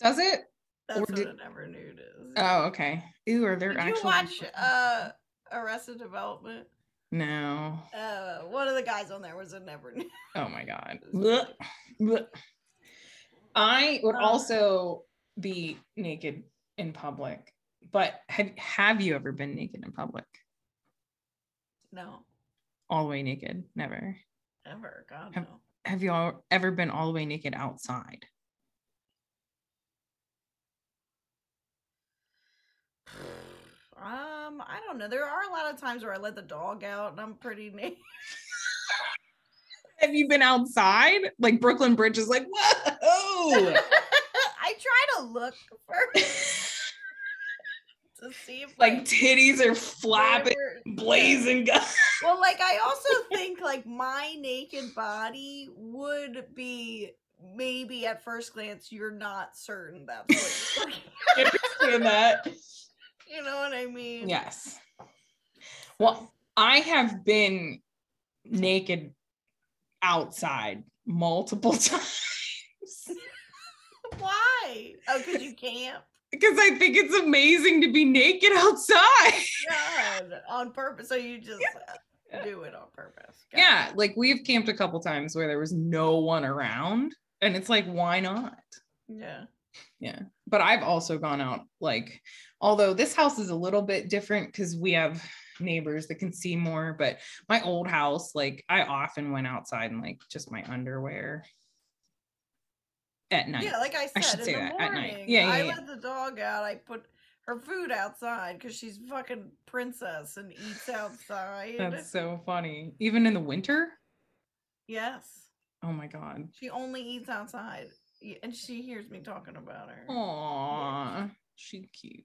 Does it? That's Or what did- a never nude is. Oh, okay. Ooh, are there Did you watch uh Arrested Development? No. Uh, one of the guys on there was a never nude. Oh my god. Blech. Blech. I would Uh. also be naked in public. But have have you ever been naked in public? No, All the way naked? Never. ever. God Have- no. Have you all ever been all the way naked outside? Um, I don't know. There are a lot of times where I let the dog out and I'm pretty naked. Have you been outside? Like Brooklyn Bridge is like, whoa. I try to look first to see if like titties are flapping, whatever- blazing guns. well, like I also think like my naked body would be maybe at first glance you're not certain that's what understand that. You know what I mean? Yes. Well, I have been naked outside multiple times Why? Oh, because you can't. because I think it's amazing to be naked outside. God, on purpose. So you just uh, do it on purpose. Got Yeah, like we've camped a couple times where there was no one around, and it's like, why not? Yeah. Yeah. But I've also gone out, like, although this house is a little bit different because we have neighbors that can see more, but my old house, like, I often went outside in like just my underwear at night. Yeah, like I said, I should say the that, morning, at night. Yeah, I yeah, yeah. let the dog out. I put her food outside because she's fucking princess and eats outside. That's so funny. Even in the winter? yes, Oh my God. she only eats outside, Y- and she hears me talking about her. Aw, she cute.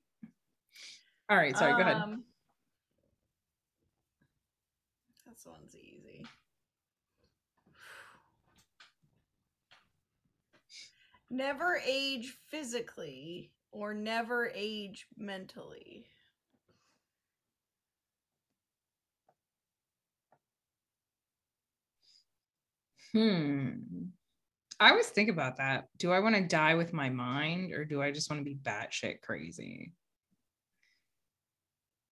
All right, sorry, go ahead. Um, This one's easy. Never age physically or never age mentally. Hmm. I always think about that. Do I want to die with my mind or do I just want to be batshit crazy?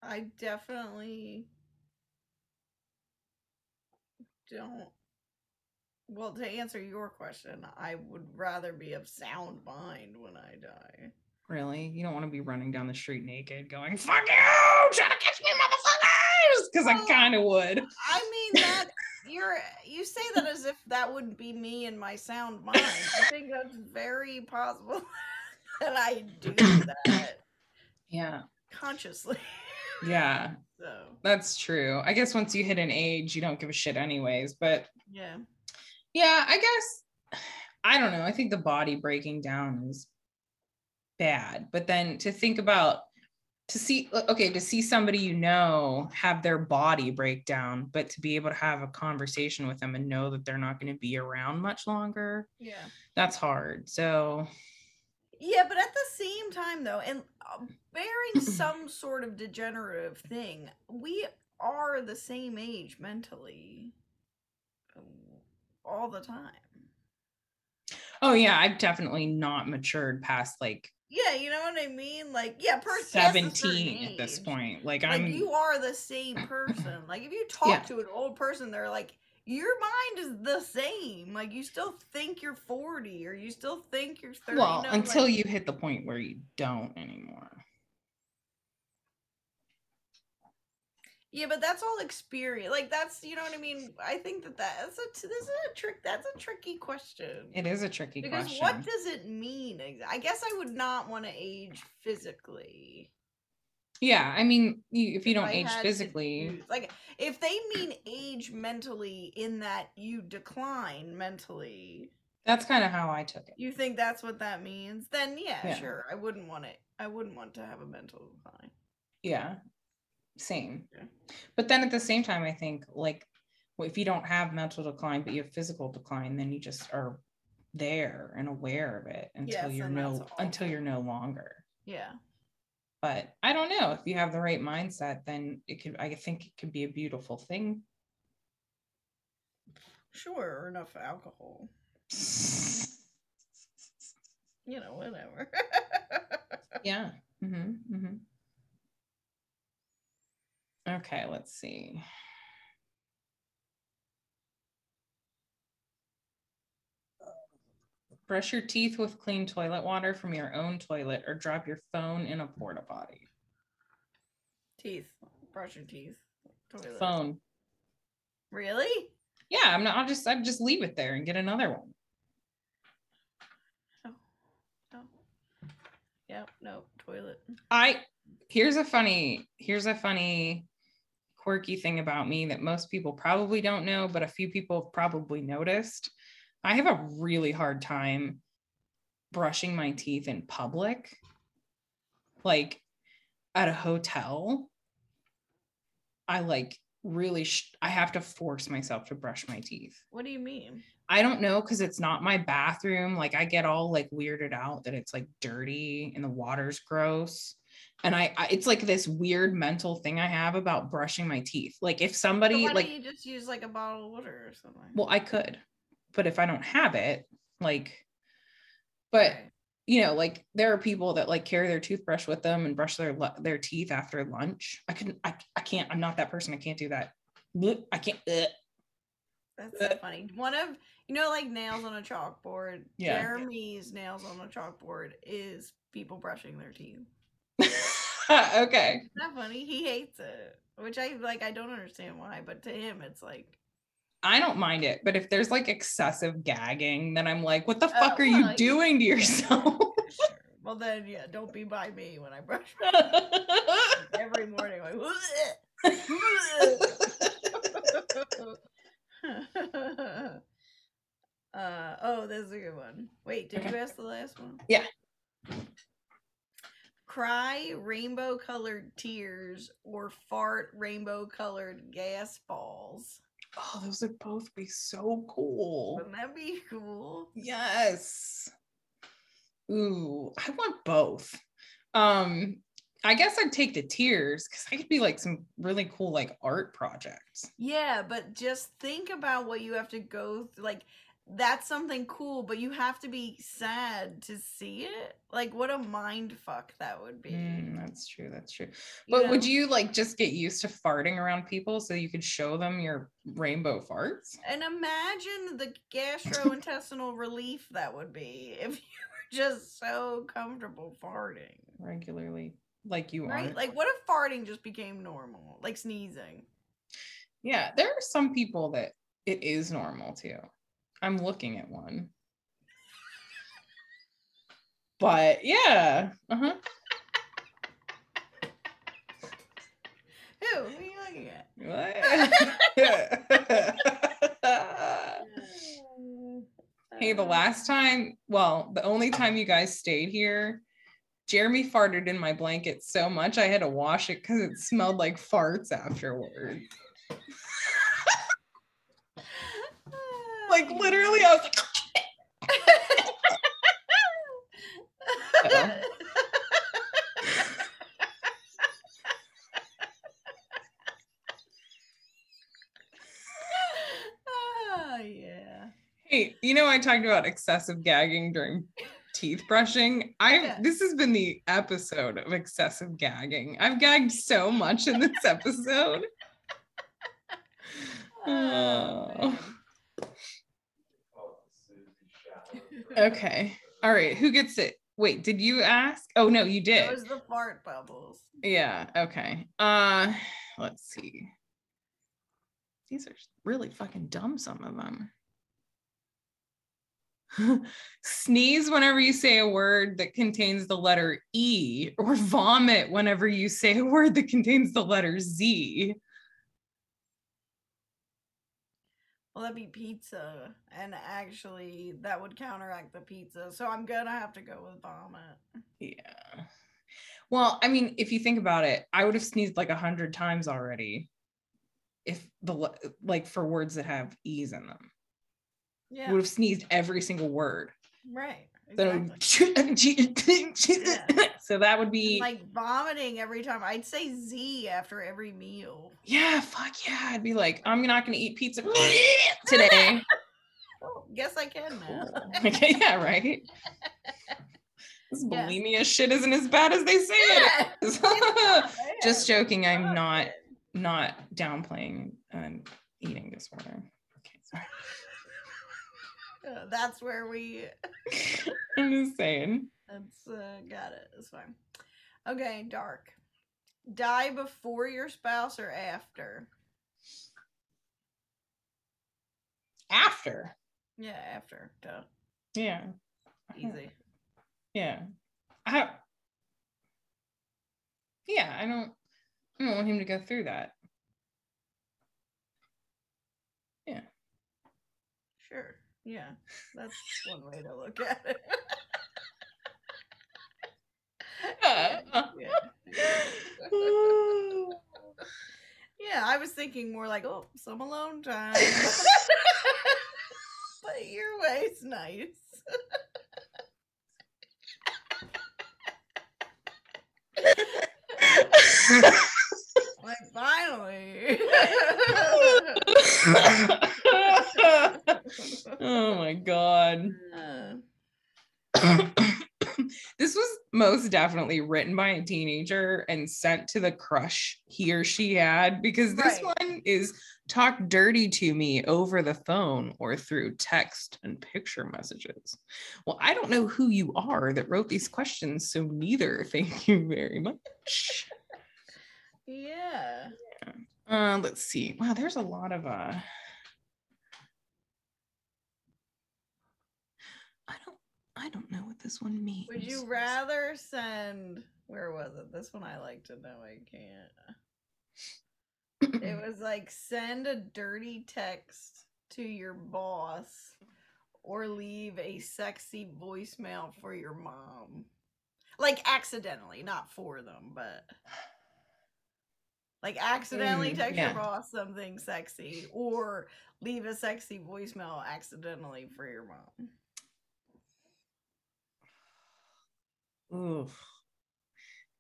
I definitely don't. Well, to answer your question, I would rather be of sound mind when I die. Really? You don't want to be running down the street naked going, fuck you, try to catch me, motherfuckers. Because I kind of would. I mean that you're you say that as if that wouldn't be me in my sound mind. I think that's very possible that I do that Yeah. consciously. Yeah. So That's true. I guess once you hit an age, you don't give a shit anyways. But yeah. yeah, I guess I don't know. I think the body breaking down is bad. But then to think about to see okay, to see somebody you know have their body break down, but to be able to have a conversation with them and know that they're not going to be around much longer, Yeah. that's hard. So Yeah, but at the same time, though, and uh, bearing some sort of degenerative thing, we are the same age mentally um, all the time. oh yeah, I've definitely not matured past like Yeah, you know what I mean? Like, yeah, per past a certain 17 at this point. Like, Like, I'm you are the same person. Like, if you talk Yeah. to an old person, they're like, your mind is the same. Like, you still think you're 40 or you still think you're 30. well no, until like- you hit the point where you don't anymore. Yeah, but that's all experience. Like that's you know what I mean. I think that that's a this is a trick. That's a tricky question. It is a tricky because question. what does it mean? I guess I would not want to age physically. yeah, I mean, you, if you don't age physically. Like if they mean age mentally, in that you decline mentally, that's kind of how I took it. you think that's what that means? Then yeah, Yeah. sure. I wouldn't want it. I wouldn't want to have a mental decline. Yeah, same. Yeah. But then at the same time, I think like well, if you don't have mental decline, but you have physical decline, then you just are there and aware of it until Yes, you're no until you're no longer. Yeah. But I don't know if you have the right mindset, then it could. I think it could be a beautiful thing. Sure. Enough alcohol. You know, whatever. yeah. hmm hmm Okay, let's see. Brush your teeth with clean toilet water from your own toilet or drop your phone in a porta potty. teeth. Brush your teeth. Toilet. Phone. Really? Yeah, I'm not. I'll just. I'd just leave it there and get another one. Oh. Oh. Yep. No. Toilet. I. Here's a funny. Here's a funny, quirky thing about me that most people probably don't know, but a few people have probably noticed. I have a really hard time brushing my teeth in public, like at a hotel. I like really sh- I have to force myself to brush my teeth. What do you mean? I don't know because it's not my bathroom. Like I get all like weirded out that it's like dirty and the water's gross. And I, I it's like this weird mental thing I have about brushing my teeth. Like if So somebody why like don't you just use like a bottle of water or something? well, I could, but if I don't have it, like, but you know, like there are people that like carry their toothbrush with them and brush their their teeth after lunch. I couldn't, I, I can't. I'm not that person. I can't do that. I can't. ugh. That's so funny. One of you know, like nails on a chalkboard. Yeah. Jeremy's nails on a chalkboard is people brushing their teeth. okay. Isn't that funny? He hates it, which I like. I don't understand why, but to him, it's like I don't mind it, but if there's like excessive gagging, then I'm like, what the fuck Oh, are you well, doing to yourself? sure. Well, then yeah, don't be by me when I brush every morning. Like, uh oh, this is a good one. Wait, did you ask the last one? Yeah. Cry rainbow colored tears or fart rainbow colored gas balls. oh, those would both be so cool. Wouldn't that be cool? Yes. Ooh, I want both. Um, I guess I'd take the tears because I could be like some really cool like art projects. Yeah, but just think about what you have to go through. Like, that's something cool, but you have to be sad to see it. Like, what a mind fuck that would be. Mm, that's true. That's true. But would you like just get used to farting around people so you could show them your rainbow farts? And imagine the gastrointestinal relief that would be if you were just so comfortable farting. regularly like you Right? are. Like, what if farting just became normal? Like sneezing. yeah, there are some people that it is normal too. I'm looking at one. But yeah, uh-huh. Who? Who are you looking at? What? hey, the last time, well, the only time you guys stayed here, Jeremy farted in my blanket so much I had to wash it because it smelled like farts afterwards. Like literally, I was like, Uh-oh. Ah, yeah. Hey, you know, I talked about excessive gagging during teeth brushing. I Yeah. this has been the episode of excessive gagging. I've gagged so much in this episode. Oh, Oh. man. Okay. All right. Who gets it? Wait, did you ask? Oh no, you It did. was the fart bubbles. Yeah. Okay. Uh let's see. These are really fucking dumb, some of them. Sneeze whenever you say a word that contains the letter E, or vomit whenever you say a word that contains the letter Z. Well, that'd be pizza, and actually, that would counteract the pizza. So I'm gonna have to go with vomit. Yeah. Well, I mean, if you think about it, I would have sneezed like a hundred times already if the like for words that have E's in them. Yeah, would have sneezed every single word. right. Exactly. so that would be Like vomiting every time. I'd say Z after every meal. yeah, fuck yeah. I'd be like, I'm not gonna eat pizza today. Oh, guess I can now. okay, yeah, right. This Yeah. bulimia shit isn't as bad as they say it is. Just joking. I'm oh, not not downplaying an eating disorder. Okay, sorry. That's where we. I'm just saying. That's uh, got it. It's fine. Okay, dark. Die before your spouse or after? After. Yeah, after. Duh. Yeah. Easy. Yeah. I Yeah, I don't I don't want him to go through that. Sure. Yeah, that's one way to look at it. Yeah. yeah, I was thinking more like, oh, some alone time. but your way's nice. like finally. oh my god. This was most definitely written by a teenager and sent to the crush he or she had because this Right. one is talk dirty to me over the phone or through text and picture messages. Well, I don't know who you are that wrote these questions, so neither. Thank you very much. Yeah. Uh, let's see. Wow, there's a lot of uh I don't I don't know what this one means. Would you rather send where was it? This one I like to know I can't. It was like send a dirty text to your boss or leave a sexy voicemail for your mom. Like accidentally, not for them, but like accidentally Mm, text yeah. your boss something sexy or leave a sexy voicemail accidentally for your mom. Oof.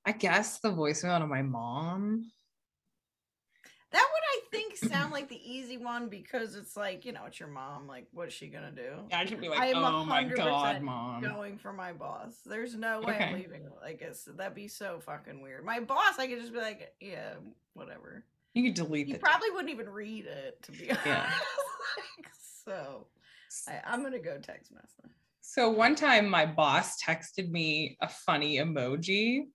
I guess the voicemail to my mom. Think sound like the easy one because it's like, you know, it's your mom. Like, what's she gonna do? I should be I like, am oh my 100% god, mom. Going for my boss. There's no way I'm leaving. Like, it's that'd be so fucking weird. My boss, I could just be like, yeah, whatever. You could delete He it. probably wouldn't even read it, to be honest. Yeah. like, so I, I'm gonna go text message. So one time my boss texted me a funny emoji.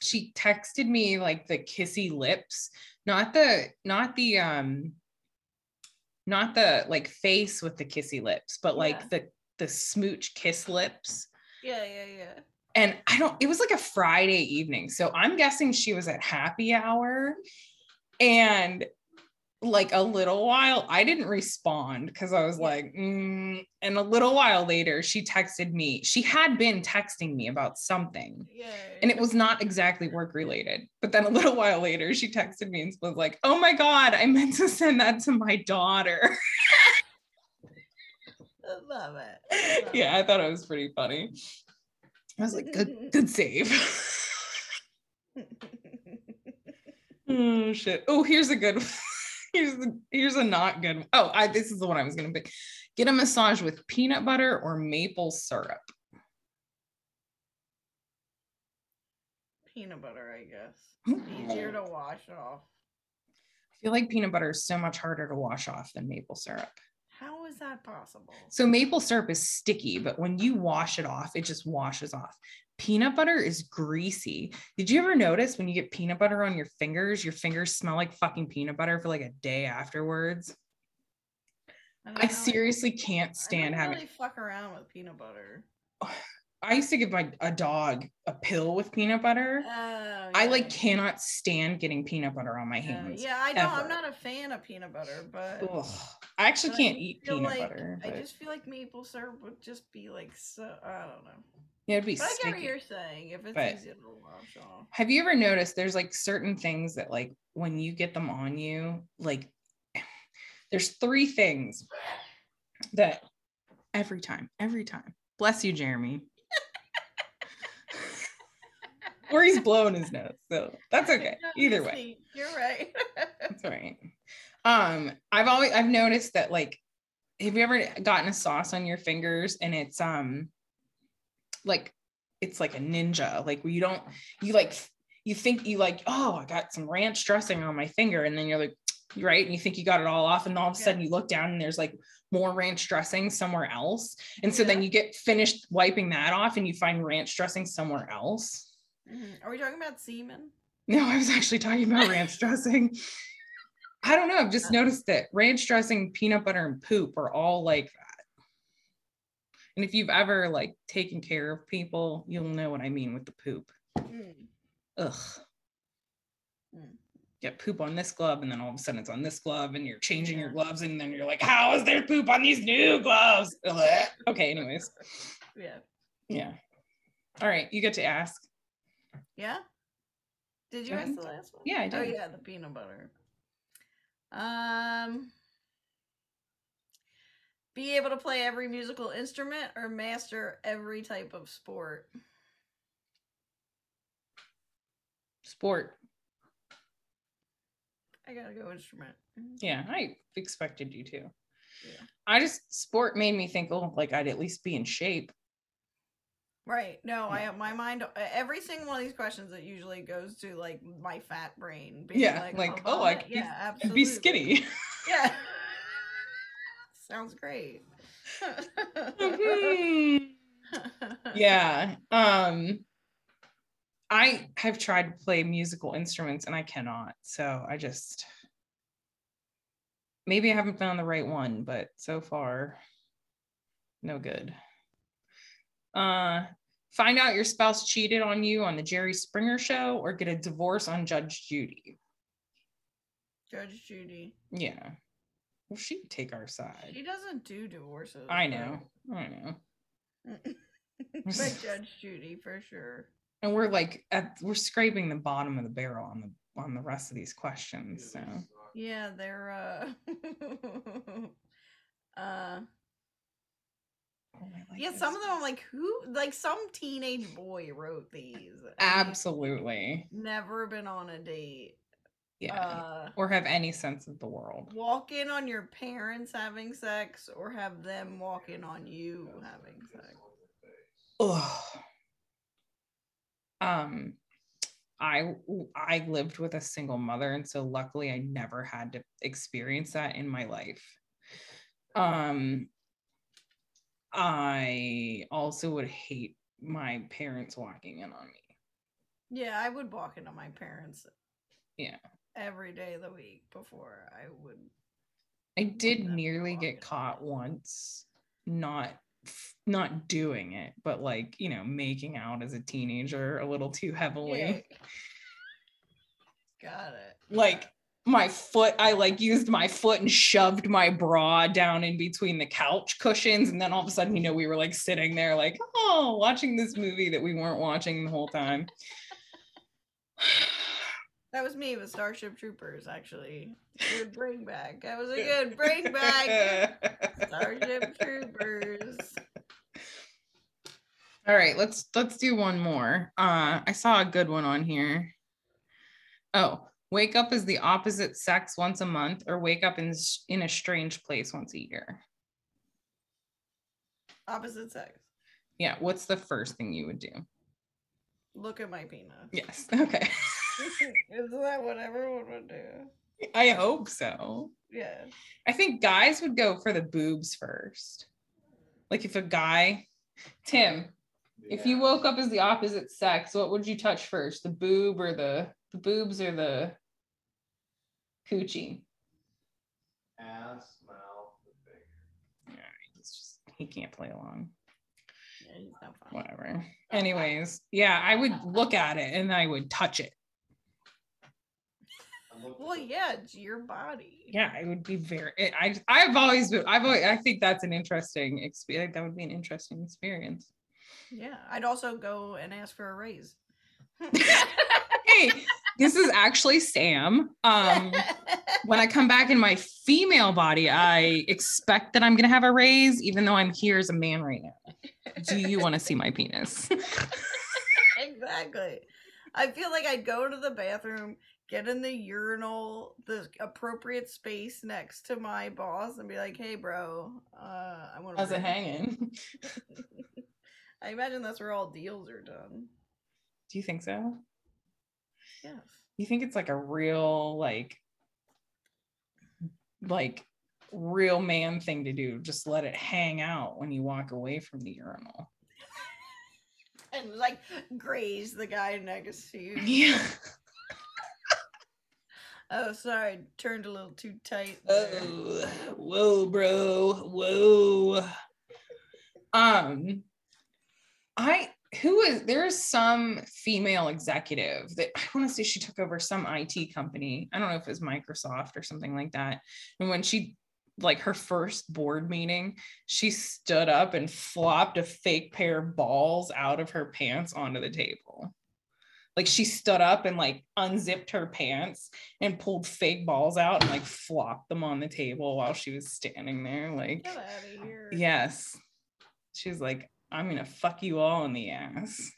She texted me like the kissy lips, not the not the um not the like face with the kissy lips, but like Yeah. the the smooch kiss lips. Yeah, yeah, yeah. And I don't it was like a Friday evening. So I'm guessing she was at happy hour and like a little while I didn't respond because I was like, mm. and a little while later she texted me. She had been texting me about something Yeah. and it was not exactly work related. But then a little while later she texted me and was like, oh my God, I meant to send that to my daughter. I love it. I love yeah, I thought it was pretty funny. I was like, good, good save. Oh shit. Oh, here's a good here's the here's a not good one. Oh, I this is the one I was gonna pick. Get a massage with peanut butter or maple syrup. Peanut butter, I guess. Hmm. Easier to wash off. I feel like peanut butter is so much harder to wash off than maple syrup. How is that possible? So maple syrup is sticky, but when you wash it off, it just washes off. Peanut butter is greasy. Did you ever notice when you get peanut butter on your fingers, your fingers smell like fucking peanut butter for like a day afterwards? don't I seriously can't I stand don't having really fuck around with peanut butter. I used to give my a dog a pill with peanut butter. Oh, I like cannot stand getting peanut butter on my hands. yeah, I know. ever. I'm not a fan of peanut butter, but Ugh. I actually but can't just eat peanut like- butter. I just feel like maple syrup would just be like so. I don't know. yeah, it'd be But I get what sticky. you're saying. If it's But- easy to wash off. Have you ever noticed there's like certain things that like when you get them on you, like there's three things that every time, every time. Bless you, Jeremy. Or he's blowing his nose. So that's okay. Either way. You're right. That's right. Um, I've always I've noticed that like, have you ever gotten a sauce on your fingers and it's um like it's like a ninja, like where you don't you like you think you like, oh, I got some ranch dressing on my finger, and then you're like, right, and you think you got it all off, and all of a Yeah. sudden you look down and there's like more ranch dressing somewhere else. And so then you get finished wiping that off and you find ranch dressing somewhere else. Mhm. Are we talking about semen? No, I was actually talking about ranch dressing. I don't know. I've just noticed that ranch dressing, peanut butter, and poop are all like that. And if you've ever like taken care of people, you'll know what I mean with the poop. Mm. Ugh. Mm. Get poop on this glove, and then all of a sudden it's on this glove, and you're changing your gloves, and then you're like, how is there poop on these new gloves? Okay, anyways. Yeah. Yeah. All right, you get to ask. Yeah. Did you Go ask the last one? Yeah, I did. Oh yeah, the peanut butter. Um, be able to play every musical instrument or master every type of sport. Sport. I gotta go instrument. Yeah, I expected you to. Yeah. I just sport made me think, oh, like I'd at least be in shape. Right. No, Yeah. I my mind every single one of these questions it usually goes to like my fat brain. Being Yeah, like, oh, I vomit. could be- yeah, I'd absolutely. be skinny. Yeah. Sounds great. Mhm. yeah. Um I have tried to play musical instruments and I cannot. So I just maybe I haven't found the right one, but so far no good. Uh find out your spouse cheated on you on the Jerry Springer show or get a divorce on Judge Judy. Judge Judy. Yeah. Well, she would take our side. She doesn't do divorces. I know. I know. but- but Judge Judy for sure. and we're like at we're scraping the bottom of the barrel on the on the rest of these questions so Yeah, they're uh uh Oh, I like yeah, some of them I'm like who like some teenage boy wrote these. and he's absolutely Never been on a date. yeah Uh or have any sense of the world walk in on your parents having sex or have them walk in on you having sex. Ugh. um i i lived with a single mother and so luckily i never had to experience that in my life um i also would hate my parents walking in on me Yeah, I would walk into my parents Yeah. every day of the week before I would I did nearly get caught once, not not doing it, but like you know, making out as a teenager a little too heavily. Yeah. Got it. Like my foot, I like used my foot and shoved my bra down in between the couch cushions, and then all of a sudden, you know, we were like sitting there, like, oh, watching this movie that we weren't watching the whole time. That was me with Starship Troopers, actually. Good bring back. That was a good bring back. Starship Troopers. All right, let's let's do one more. Uh I saw a good one on here. Oh, wake up as the opposite sex once a month or wake up in in a strange place once a year. Opposite sex. Yeah, what's the first thing you would do? Look at my penis. Yes. Okay. Isn't that what everyone would do? I hope so. Yeah. I think guys would go for the boobs first. Like if a guy, Tim, if you woke up as the opposite sex, what would you touch first? The boob or the the boobs or the coochie? ass, mouth, finger. Yeah, he's just he can't play along. Yeah, he's not fun. Whatever. Anyways, yeah, I would look at it and I would touch it. Well, yeah, it's your body. Yeah, it would be very. I I've always been. I've always, I think that's an interesting experience. That would be an interesting experience. Yeah. I'd also go and ask for a raise. Hey, this is actually Sam. Um, when I come back in my female body, I expect that I'm gonna have a raise, even though I'm here as a man right now. Do you want to see my penis? exactly. I feel like I'd go to the bathroom, get in the urinal, the appropriate space next to my boss, and be like, "Hey, bro, uh, I want to." How's it hanging? I imagine that's where all deals are done. Do you think so? Yes. You think it's like a real like like real man thing to do? Just let it hang out when you walk away from the urinal. And like graze the guy next to you. Yeah. Oh, sorry, turned a little too tight. there. Oh, whoa, bro. Whoa. Um, I who is there's some female executive that I want to say she took over some IT company. I don't know if it was Microsoft or something like that. And when she like her first board meeting, she stood up and flopped a fake pair of balls out of her pants onto the table. Like she stood up and like unzipped her pants and pulled fake balls out and like flopped them on the table while she was standing there. Like, Get out of here. yes. she's like, I'm gonna fuck you all in the ass.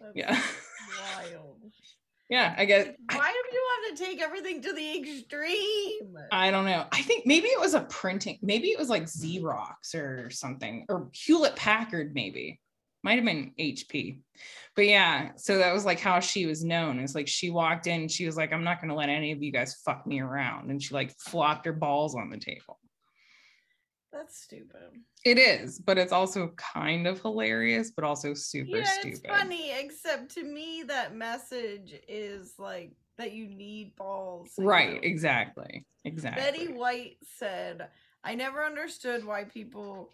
That's Yeah. Wild. yeah, I guess Why do you have to take everything to the extreme? I don't know. I think maybe it was a printing, maybe it was like Xerox or something, or Hewlett Packard, maybe. Might have been HP. But yeah, so that was like how she was known. It's like she walked in, she was like, I'm not gonna let any of you guys fuck me around. And she like flopped her balls on the table. That's stupid. It is, but it's also kind of hilarious, but also super yeah, stupid. it's funny. Except to me, that message is like that you need balls. Right, exactly. Exactly. Betty White said, "I never understood why people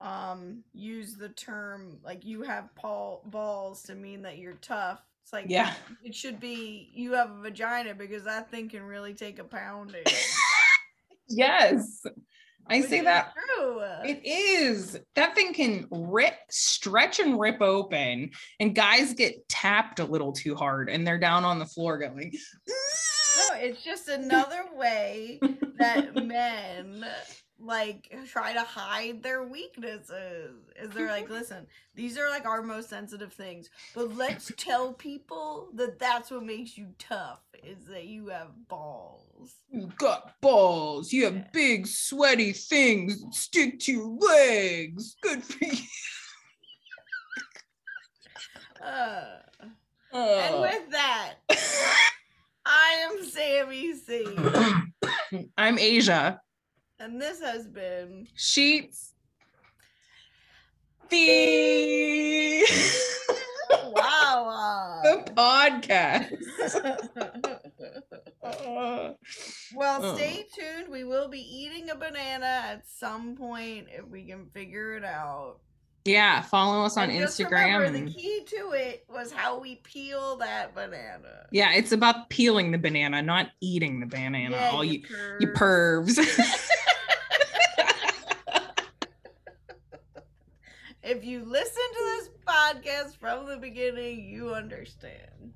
um use the term like you have paul balls to mean that you're tough." It's like Yeah. it should be you have a vagina because that thing can really take a pounding. Yes. I Which say that True. It is. That thing can rip, stretch, and rip open, and guys get tapped a little too hard, and they're down on the floor going. No, it's just another way that men like try to hide their weaknesses. Is they're like, listen, these are like our most sensitive things, but let's tell people that that's what makes you tough is that you have balls. You got balls. You have Yeah. big, sweaty things that stick to your legs. Good for you. Uh, and Oh. with that, I am Sammy C, I'm Asia. And this has been Sheetz. The, wow. the podcast. Well, Oh. stay tuned. We will be eating a banana at some point if we can figure it out. yeah, follow us on And Instagram. remember, and- the key to it was how we peel that banana. Yeah, it's about peeling the banana, not eating the banana. Yeah, All you, you pervs. pervs. If you listen to this podcast from the beginning, you understand.